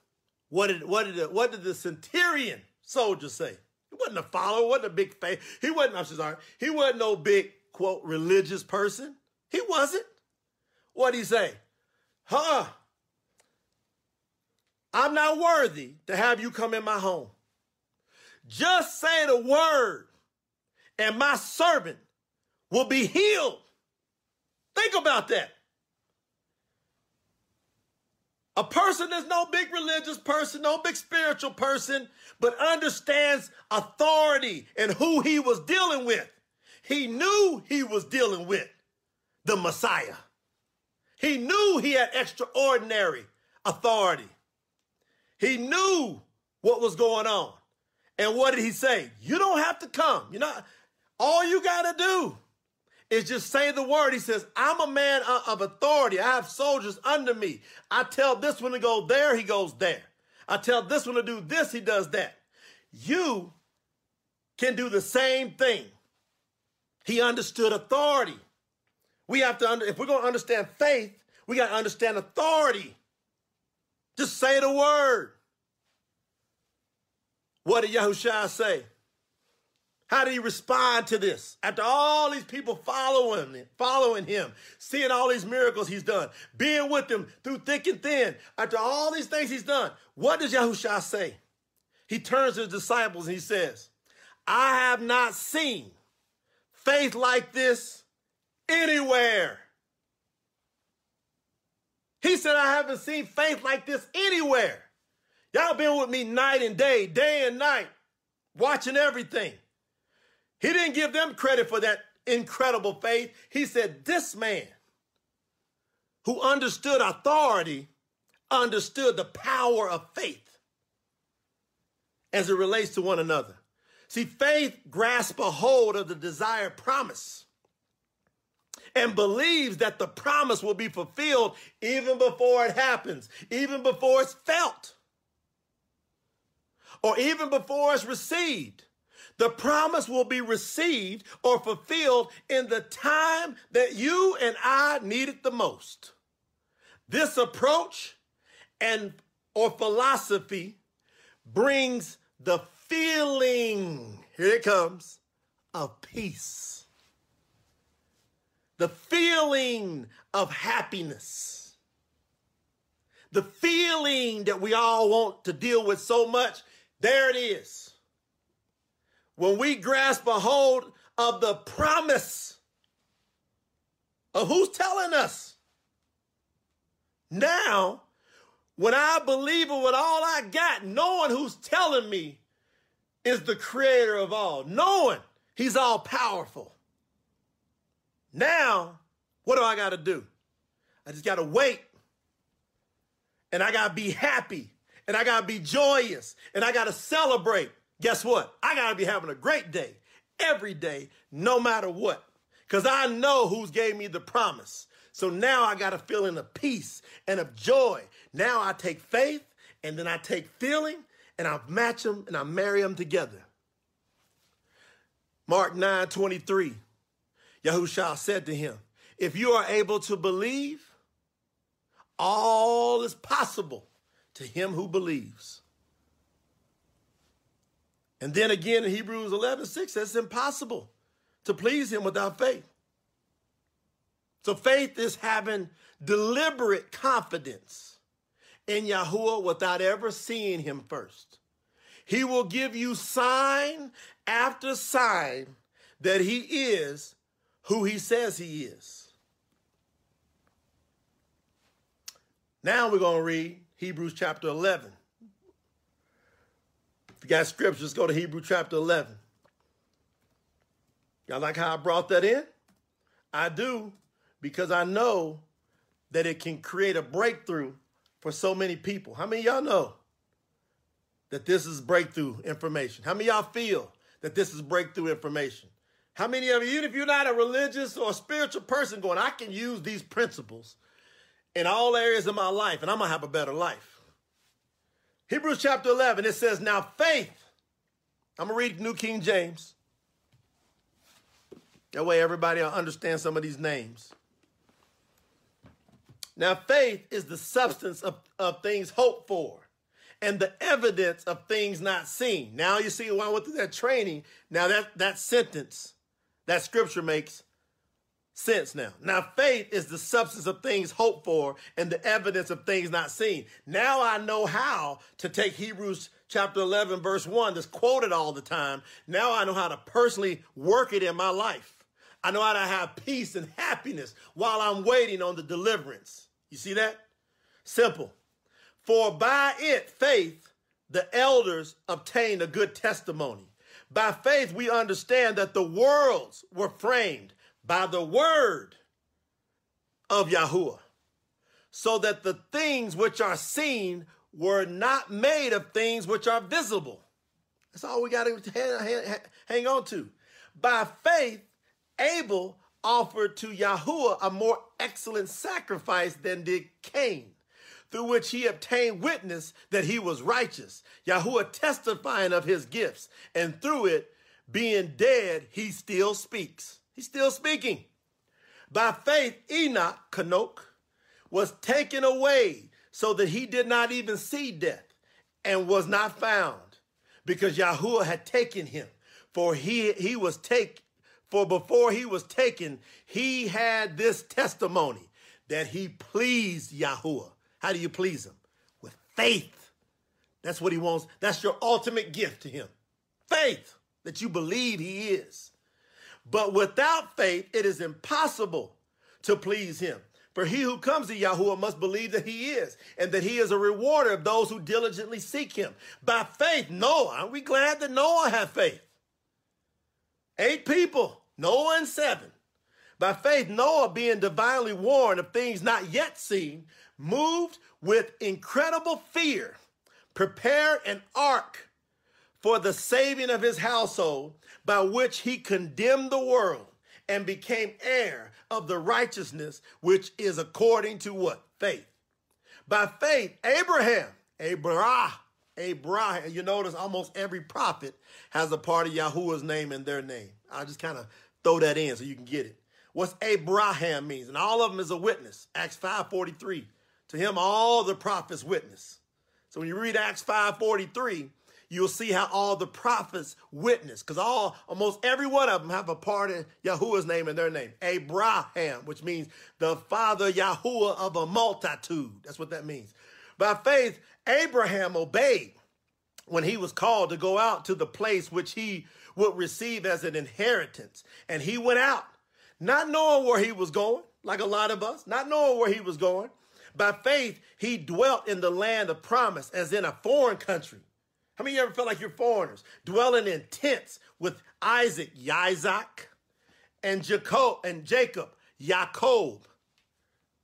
What did what did the, what did the centurion soldier say? He wasn't a follower, wasn't a big faith. He wasn't, I'm sorry, he wasn't no big, quote, religious person. He wasn't. What'd he say? Huh? I'm not worthy to have you come in my home. Just say the word, and my servant will be healed. Think about that. A person that's no big religious person, no big spiritual person, but understands authority and who he was dealing with. He knew he was dealing with the Messiah. He knew he had extraordinary authority. He knew what was going on. And what did he say? You don't have to come. You know, all you got to do is just say the word. He says, I'm a man of authority. I have soldiers under me. I tell this one to go there, he goes there. I tell this one to do this, he does that. You can do the same thing. He understood authority. We have to, under, if we're going to understand faith, we got to understand authority. Just say the word. What did Yahushua say? How did he respond to this? After all these people following, following him, seeing all these miracles he's done, being with them through thick and thin, after all these things he's done, what does Yahushua say? He turns to his disciples and he says, I have not seen faith like this anywhere. He said, I haven't seen faith like this anywhere. Y'all been with me night and day, day and night, watching everything. He didn't give them credit for that incredible faith. He said, This man who understood authority understood the power of faith as it relates to one another. See, faith grasps a hold of the desired promise and believes that the promise will be fulfilled even before it happens, even before it's felt, or even before it's received. The promise will be received or fulfilled in the time that you and I need it the most. This approach and or philosophy brings the feeling, here it comes, of peace the feeling of happiness, the feeling that we all want to deal with so much, there it is. When we grasp a hold of the promise of who's telling us. Now, when I believe it with all I got, knowing who's telling me is the creator of all, knowing he's all powerful, now, what do I got to do? I just got to wait. And I got to be happy. And I got to be joyous. And I got to celebrate. Guess what? I got to be having a great day every day, no matter what. Because I know who's gave me the promise. So now I got a feeling of peace and of joy. Now I take faith and then I take feeling and I match them and I marry them together. Mark 9 23. Yahushua said to him, If you are able to believe, all is possible to him who believes. And then again in Hebrews 11 6 says it's impossible to please him without faith. So faith is having deliberate confidence in Yahuwah without ever seeing him first. He will give you sign after sign that he is who he says he is. Now we're going to read Hebrews chapter 11. If you got scriptures, go to Hebrew chapter 11. Y'all like how I brought that in? I do because I know that it can create a breakthrough for so many people. How many y'all know that this is breakthrough information? How many y'all feel that this is breakthrough information? How many of you, even if you're not a religious or a spiritual person, going, I can use these principles in all areas of my life and I'm going to have a better life? Hebrews chapter 11, it says, Now faith, I'm going to read New King James. That way everybody will understand some of these names. Now, faith is the substance of, of things hoped for and the evidence of things not seen. Now you see why I went through that training. Now that, that sentence that scripture makes sense now. Now, faith is the substance of things hoped for and the evidence of things not seen. Now I know how to take Hebrews chapter 11, verse 1, that's quoted all the time. Now I know how to personally work it in my life. I know how to have peace and happiness while I'm waiting on the deliverance. You see that? Simple. For by it, faith, the elders obtained a good testimony. By faith, we understand that the worlds were framed by the word of Yahuwah, so that the things which are seen were not made of things which are visible. That's all we got to hang on to. By faith, Abel offered to Yahuwah a more excellent sacrifice than did Cain, through which he obtained witness that he was righteous, Yahuwah testifying of his gifts, and through it, being dead, he still speaks. He's still speaking. By faith, Enoch, Kanok, was taken away so that he did not even see death and was not found because Yahuwah had taken him. For he, he was take, for before he was taken, he had this testimony that he pleased Yahuwah. How do you please him? With faith. That's what he wants. That's your ultimate gift to him. Faith that you believe he is. But without faith, it is impossible to please him. For he who comes to Yahuwah must believe that he is, and that he is a rewarder of those who diligently seek him. By faith, Noah, aren't we glad that Noah had faith? Eight people, Noah and seven. By faith, Noah, being divinely warned of things not yet seen, moved with incredible fear, prepared an ark for the saving of his household, by which he condemned the world and became heir of the righteousness which is according to what? Faith. By faith, Abraham, Abraham, Abraham, you notice almost every prophet has a part of Yahuwah's name in their name. I'll just kind of throw that in so you can get it. What's Abraham means, and all of them is a witness. Acts 5.43. To him all the prophets witness. So when you read Acts 5.43, you'll see how all the prophets witness, because all almost every one of them have a part in Yahuwah's name and their name. Abraham, which means the father Yahuwah of a multitude. That's what that means. By faith, Abraham obeyed when he was called to go out to the place which he would receive as an inheritance. And he went out, not knowing where he was going, like a lot of us, not knowing where he was going. By faith, he dwelt in the land of promise as in a foreign country how many of you ever felt like you're foreigners, dwelling in tents with Isaac, Isaac, and Jacob and Jacob, Jacob?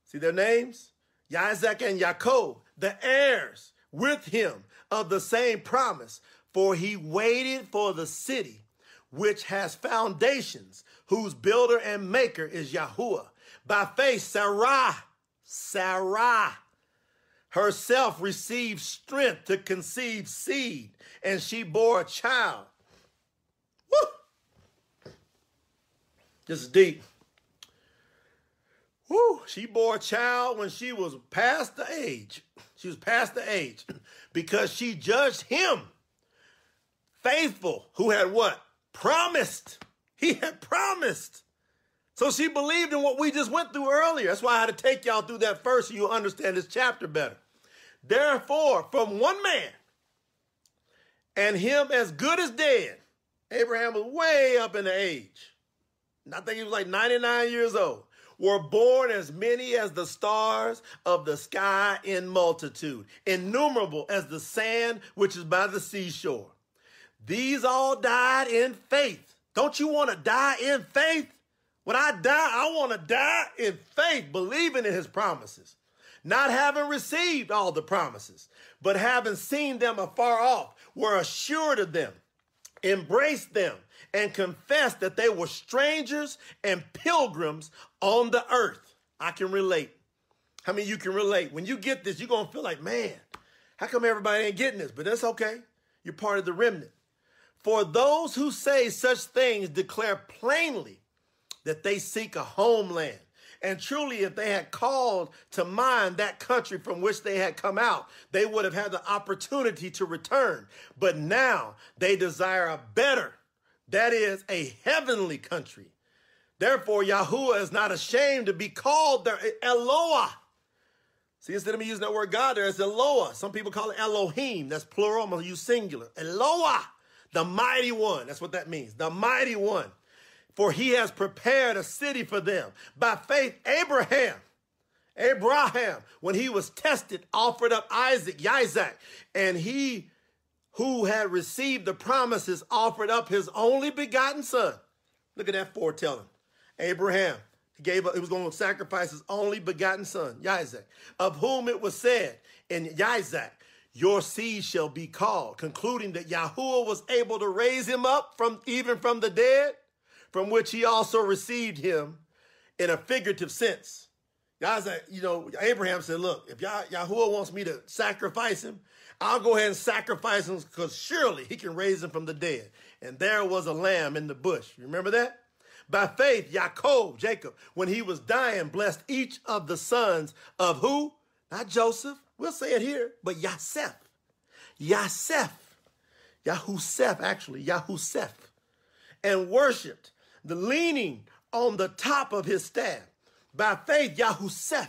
See their names? Isaac and Jacob, the heirs with him of the same promise, for he waited for the city which has foundations, whose builder and maker is Yahuwah. By faith, Sarah, Sarah herself received strength to conceive seed, and she bore a child. Woo! This is deep. Woo! She bore a child when she was past the age. She was past the age because she judged him faithful who had what? Promised. He had promised. So she believed in what we just went through earlier. That's why I had to take y'all through that first so you'll understand this chapter better. Therefore, from one man, and him as good as dead, Abraham was way up in the age. I think he was like 99 years old. Were born as many as the stars of the sky in multitude, innumerable as the sand which is by the seashore. These all died in faith. Don't you want to die in faith? When I die, I want to die in faith, believing in his promises not having received all the promises, but having seen them afar off, were assured of them, embraced them, and confessed that they were strangers and pilgrims on the earth. I can relate. How many you can relate? When you get this, you're going to feel like, man, how come everybody ain't getting this? But that's okay. You're part of the remnant. For those who say such things declare plainly that they seek a homeland and truly, if they had called to mind that country from which they had come out, they would have had the opportunity to return. But now they desire a better, that is, a heavenly country. Therefore, Yahuwah is not ashamed to be called their Eloah. See, instead of me using that word God there, it's Eloah. Some people call it Elohim. That's plural. I'm going to use singular. Eloah, the mighty one. That's what that means. The mighty one for he has prepared a city for them. By faith, Abraham, Abraham, when he was tested, offered up Isaac, Isaac, and he who had received the promises offered up his only begotten son. Look at that foretelling. Abraham, gave up, he was going to sacrifice his only begotten son, Isaac, of whom it was said in Isaac, your seed shall be called, concluding that Yahuwah was able to raise him up from even from the dead, from which he also received him in a figurative sense. Isaac, you know, Abraham said, look, if Yah- Yahuwah wants me to sacrifice him, I'll go ahead and sacrifice him because surely he can raise him from the dead. And there was a lamb in the bush. You remember that? By faith, Yaakov, Jacob, when he was dying, blessed each of the sons of who? Not Joseph, We'll say it here, but Yasef. Yasef. Yahusef, actually, Yahusef. And worshiped the leaning on the top of his staff. By faith, Yahusef,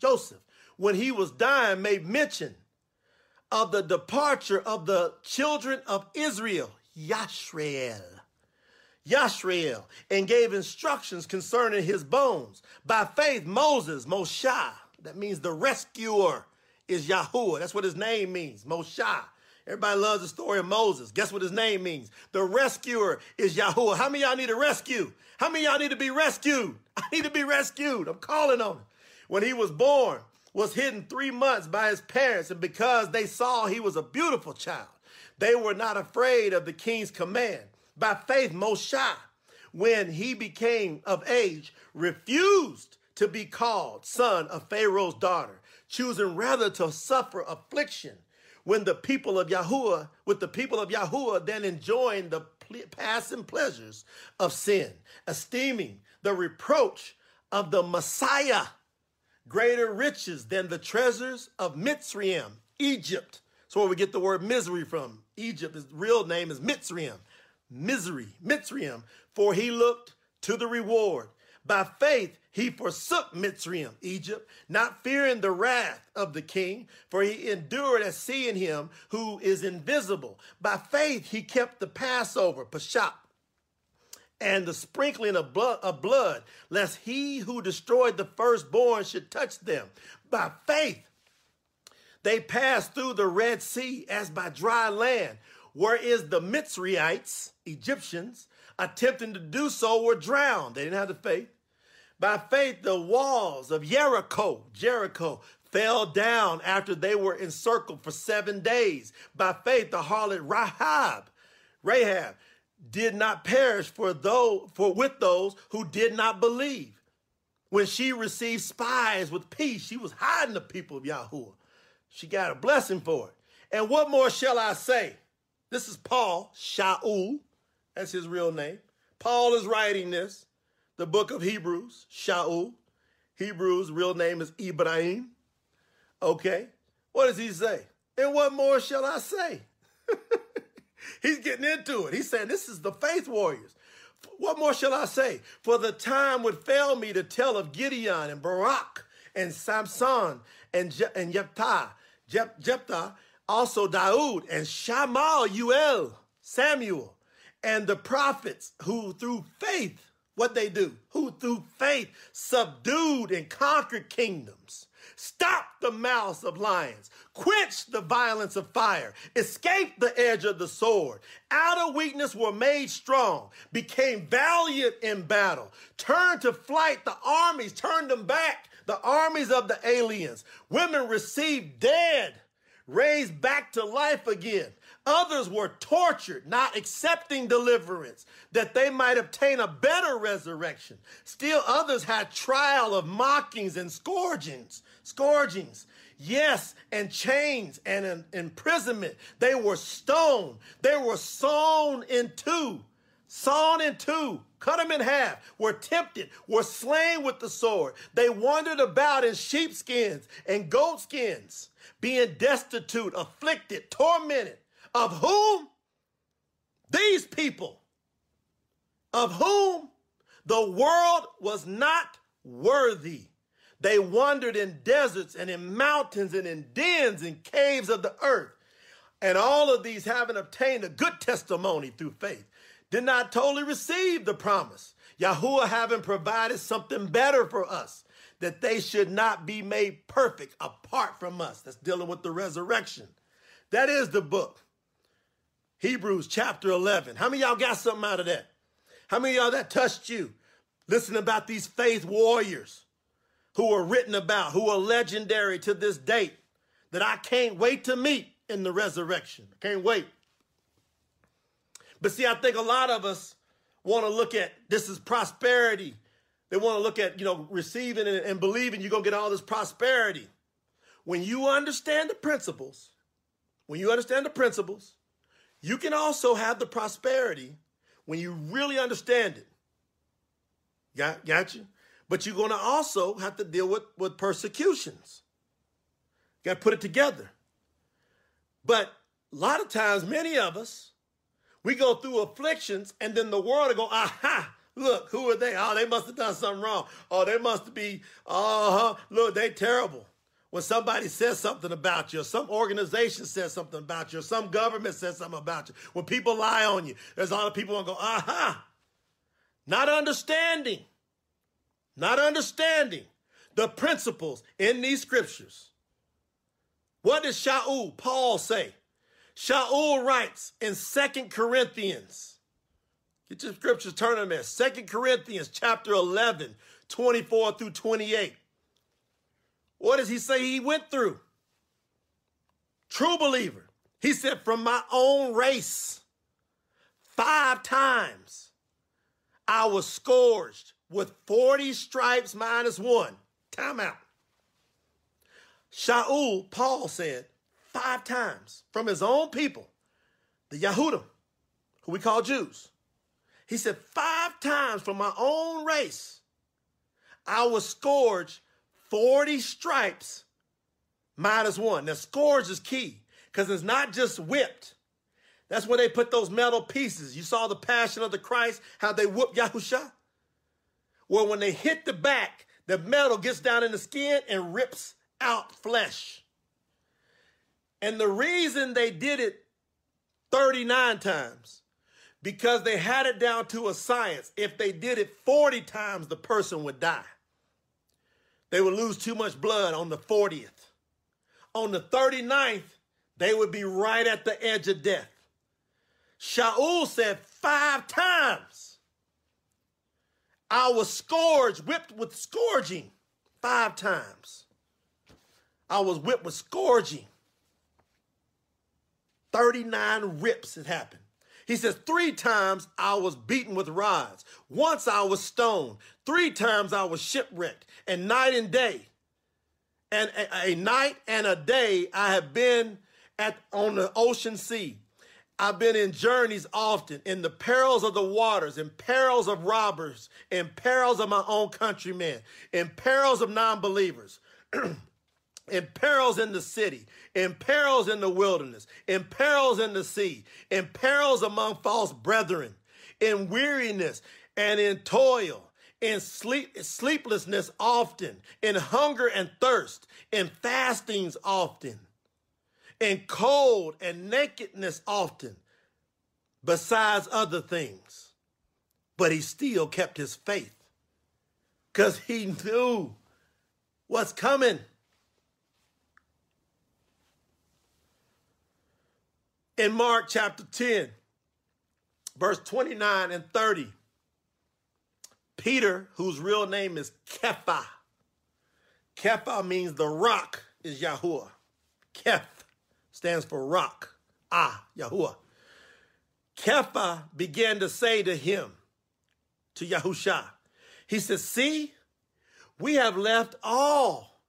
Joseph, when he was dying, made mention of the departure of the children of Israel, Yashrael. Yashrael, and gave instructions concerning his bones. By faith, Moses, Moshe, that means the rescuer, is Yahuwah. That's what his name means, Moshe. Everybody loves the story of Moses. Guess what his name means? The rescuer is Yahuwah. How many y'all need a rescue? How many y'all need to be rescued? I need to be rescued. I'm calling on him. When he was born, was hidden three months by his parents, and because they saw he was a beautiful child, they were not afraid of the king's command. By faith, Moshe, when he became of age, refused to be called son of Pharaoh's daughter, choosing rather to suffer affliction when the people of Yahuwah, with the people of Yahuwah, then enjoying the passing pleasures of sin, esteeming the reproach of the Messiah greater riches than the treasures of Mitzrayim, Egypt. So where we get the word misery from. Egypt, his real name is Mitzrayim. Misery, Mitzrayim, for he looked to the reward. By faith, he forsook Mitzrayim, Egypt, not fearing the wrath of the king, for he endured as seeing him who is invisible. By faith, he kept the Passover, Pesach, and the sprinkling of blood, of blood, lest he who destroyed the firstborn should touch them. By faith, they passed through the Red Sea as by dry land, whereas the Mitzrayites, Egyptians, attempting to do so were drowned. They didn't have the faith. By faith, the walls of Jericho, Jericho, fell down after they were encircled for seven days. By faith, the harlot Rahab, Rahab, did not perish for those, for with those who did not believe. When she received spies with peace, she was hiding the people of Yahuwah. She got a blessing for it. And what more shall I say? This is Paul, Shaul. That's his real name. Paul is writing this the book of Hebrews, Shaul. Hebrews' real name is Ibrahim. Okay. What does he say? And what more shall I say? He's getting into it. He's saying, This is the faith warriors. What more shall I say? For the time would fail me to tell of Gideon and Barak and Samson and, Je- and Jephthah, Jep- Jephthah, also Daud and Shamal, Uel, Samuel, and the prophets who through faith what they do, who through faith subdued and conquered kingdoms, stopped the mouths of lions, quenched the violence of fire, escaped the edge of the sword, out of weakness were made strong, became valiant in battle, turned to flight the armies, turned them back, the armies of the aliens. Women received dead, raised back to life again. Others were tortured, not accepting deliverance, that they might obtain a better resurrection. Still others had trial of mockings and scourgings, scourgings. Yes, and chains and imprisonment. They were stoned. They were sawn in two, sawn in two, cut them in half, were tempted, were slain with the sword. They wandered about in sheepskins and goatskins, being destitute, afflicted, tormented of whom? These people, of whom the world was not worthy. They wandered in deserts and in mountains and in dens and caves of the earth. And all of these, having obtained a good testimony through faith, did not totally receive the promise. Yahuwah having provided something better for us, that they should not be made perfect apart from us. That's dealing with the resurrection. That is the book. Hebrews chapter 11. How many y'all got something out of that? How many y'all that touched you? Listen about these faith warriors who are written about, who are legendary to this date that I can't wait to meet in the resurrection. I can't wait. But see, I think a lot of us want to look at this is prosperity. They want to look at, you know, receiving and, and believing you're going to get all this prosperity. When you understand the principles, when you understand the principles, you can also have the prosperity when you really understand it. Got, got you? But you're going to also have to deal with, with persecutions. Got to put it together. But a lot of times, many of us, we go through afflictions and then the world will go, aha, look, who are they? Oh, they must have done something wrong. Oh, they must be, uh-huh, look, they terrible. When somebody says something about you, or some organization says something about you, or some government says something about you, when people lie on you, there's a lot of people who go, aha, not understanding, not understanding the principles in these scriptures. What does Shaul, Paul, say? Shaul writes in Second Corinthians, get your scriptures, turn them there. Second Corinthians chapter 11, 24 through 28. What does he say he went through? True believer. He said, from my own race, five times I was scourged with 40 stripes minus one. Time out. Shaul, Paul said, five times from his own people, the Yahudim, who we call Jews. He said, five times from my own race, I was scourged 40 stripes minus one. Now, scourge is key because it's not just whipped. That's where they put those metal pieces. You saw the passion of the Christ, how they whooped Yahusha? Well, when they hit the back, the metal gets down in the skin and rips out flesh. And the reason they did it 39 times, because they had it down to a science. If they did it 40 times, the person would die. They would lose too much blood on the 40th. On the 39th, they would be right at the edge of death. Shaul said five times, I was scourged, whipped with scourging five times. I was whipped with scourging. 39 rips had happened. He says, Three times I was beaten with rods. Once I was stoned. Three times I was shipwrecked. And night and day. And a, a night and a day I have been at on the ocean sea. I've been in journeys often, in the perils of the waters, in perils of robbers, in perils of my own countrymen, in perils of non believers. in perils in the city, in perils in the wilderness, in perils in the sea, in perils among false brethren, in weariness and in toil, in sleep, sleeplessness often, in hunger and thirst, in fastings often, in cold and nakedness often, besides other things. But he still kept his faith because he knew what's coming. in Mark chapter 10, verse 29 and 30. Peter, whose real name is Kepha. Kepha means the rock is Yahuwah. Keph stands for rock. Ah, Yahuwah. Kepha began to say to him, to Yahusha, he said, See, we have left all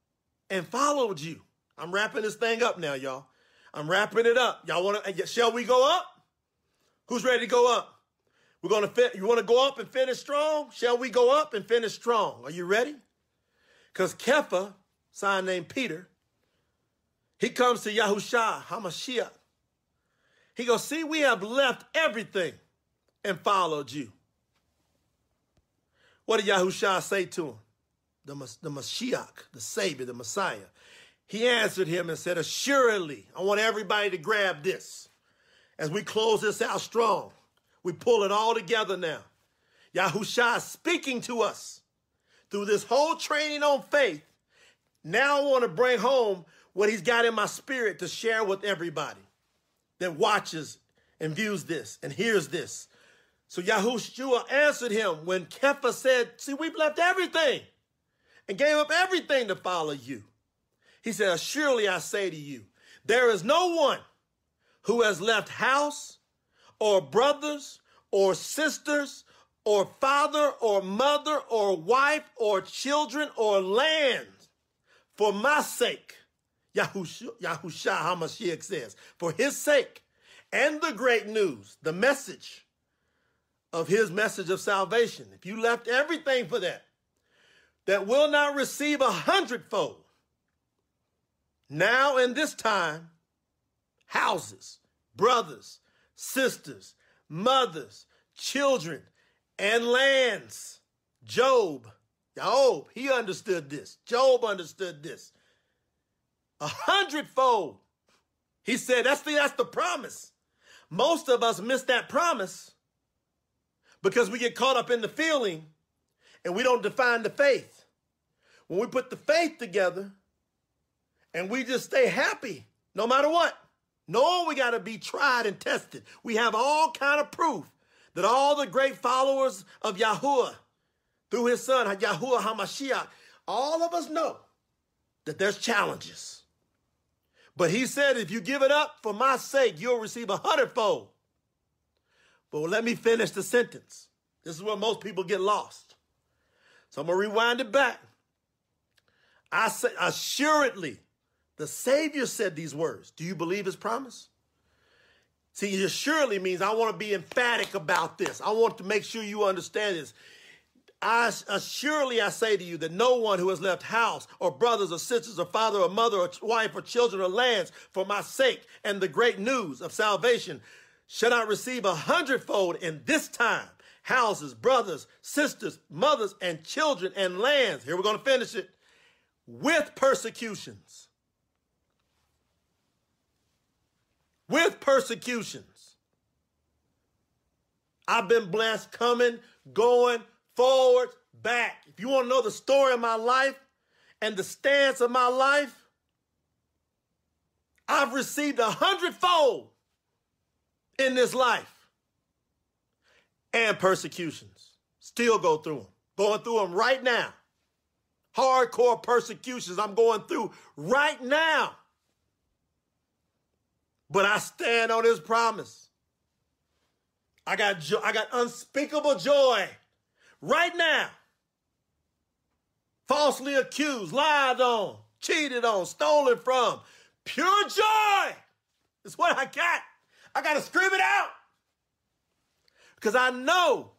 and followed you. I'm wrapping this thing up now, y'all. I'm wrapping it up. Y'all want to? Shall we go up? Who's ready to go up? We're gonna fit. You want to go up and finish strong? Shall we go up and finish strong? Are you ready? Because Kepha, sign named Peter, he comes to Yahusha Hamashiach. He goes, see, we have left everything and followed you. What did Yahusha say to him? The, the Mashiach, the Savior, the Messiah. He answered him and said, Assuredly, I want everybody to grab this. As we close this out strong, we pull it all together now. Yahusha speaking to us through this whole training on faith, now I want to bring home what he's got in my spirit to share with everybody that watches and views this and hears this. So Yahushua answered him when Kepha said, See, we've left everything and gave up everything to follow you. He said, Surely I say to you, there is no one who has left house or brothers or sisters or father or mother or wife or children or land for my sake. Yahushua, Yahushua HaMashiach says, for his sake and the great news, the message of his message of salvation. If you left everything for that, that will not receive a hundredfold. Now in this time, houses, brothers, sisters, mothers, children, and lands. Job, Job, he understood this. Job understood this. A hundredfold. He said, that's the, that's the promise. Most of us miss that promise because we get caught up in the feeling and we don't define the faith. When we put the faith together and we just stay happy no matter what, no, we got to be tried and tested. We have all kind of proof that all the great followers of Yahuwah through his son, Yahuwah HaMashiach, all of us know that there's challenges. But he said, if you give it up for my sake, you'll receive a hundredfold. But let me finish the sentence. This is where most people get lost. So I'm going to rewind it back. I say, assuredly, the Savior said these words. Do you believe his promise? See, assuredly means I want to be emphatic about this. I want to make sure you understand this. I assuredly uh, I say to you that no one who has left house or brothers or sisters or father or mother or wife or children or lands for my sake and the great news of salvation shall not receive a hundredfold in this time houses, brothers, sisters, mothers, and children and lands. Here we're going to finish it with persecutions. With persecutions. I've been blessed coming, going, forward, back. If you want to know the story of my life and the stance of my life, I've received a hundredfold in this life and persecutions. Still go through them. Going through them right now. Hardcore persecutions I'm going through right now. But I stand on his promise. I got jo- I got unspeakable joy right now. Falsely accused, lied on, cheated on, stolen from. Pure joy is what I got. I got to scream it out because I know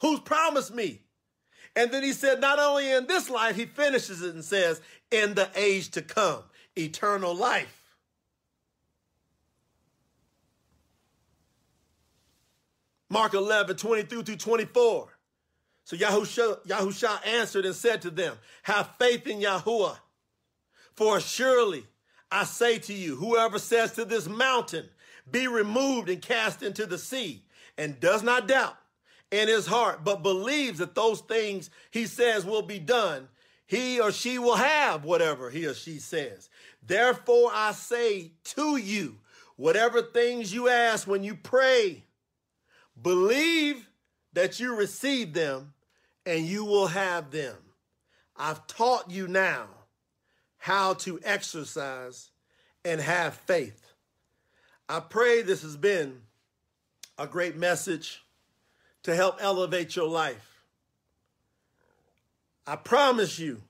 who's promised me. And then he said, not only in this life, he finishes it and says, in the age to come, eternal life. Mark 11, 23 through 24. So Yahusha, Yahusha answered and said to them, Have faith in Yahuwah. For surely I say to you, whoever says to this mountain, Be removed and cast into the sea, and does not doubt in his heart, but believes that those things he says will be done, he or she will have whatever he or she says. Therefore I say to you, whatever things you ask when you pray, believe that you receive them and you will have them. I've taught you now how to exercise and have faith. I pray this has been a great message to help elevate your life. I promise you,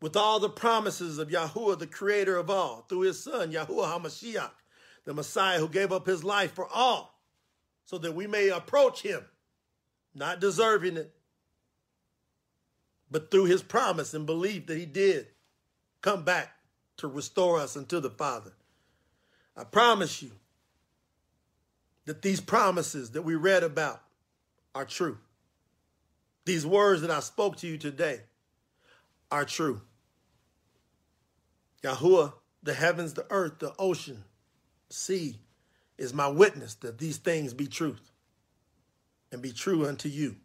with all the promises of Yahuwah, the creator of all, through his son, Yahuwah HaMashiach, the Messiah who gave up his life for all, so that we may approach him not deserving it, but through his promise and belief that he did come back to restore us unto the Father. I promise you that these promises that we read about are true. These words that I spoke to you today are true. Yahuwah, the heavens, the earth, the ocean, sea, is my witness that these things be truth and be true unto you.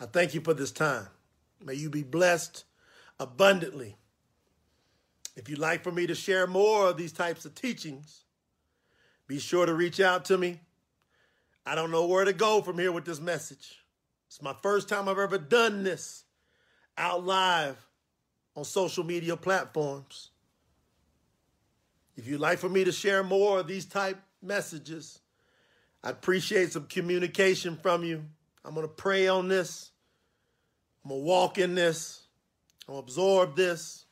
I thank you for this time. May you be blessed abundantly. If you'd like for me to share more of these types of teachings, be sure to reach out to me. I don't know where to go from here with this message. It's my first time I've ever done this out live on social media platforms. If you'd like for me to share more of these type messages, I appreciate some communication from you. I'm going to pray on this. I'm going to walk in this. I'm going to absorb this.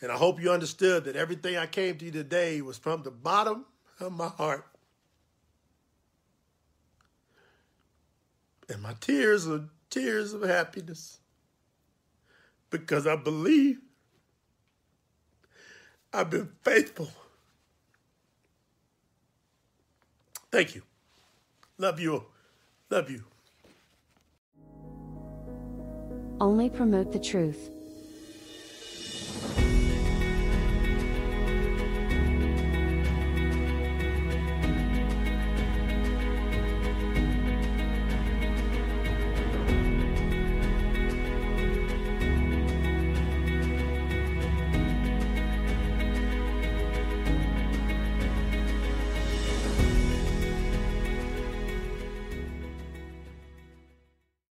And I hope you understood that everything I came to you today was from the bottom of my heart. And my tears are tears of happiness because I believe I've been faithful. Thank you. Love you. Love you. Only promote the truth.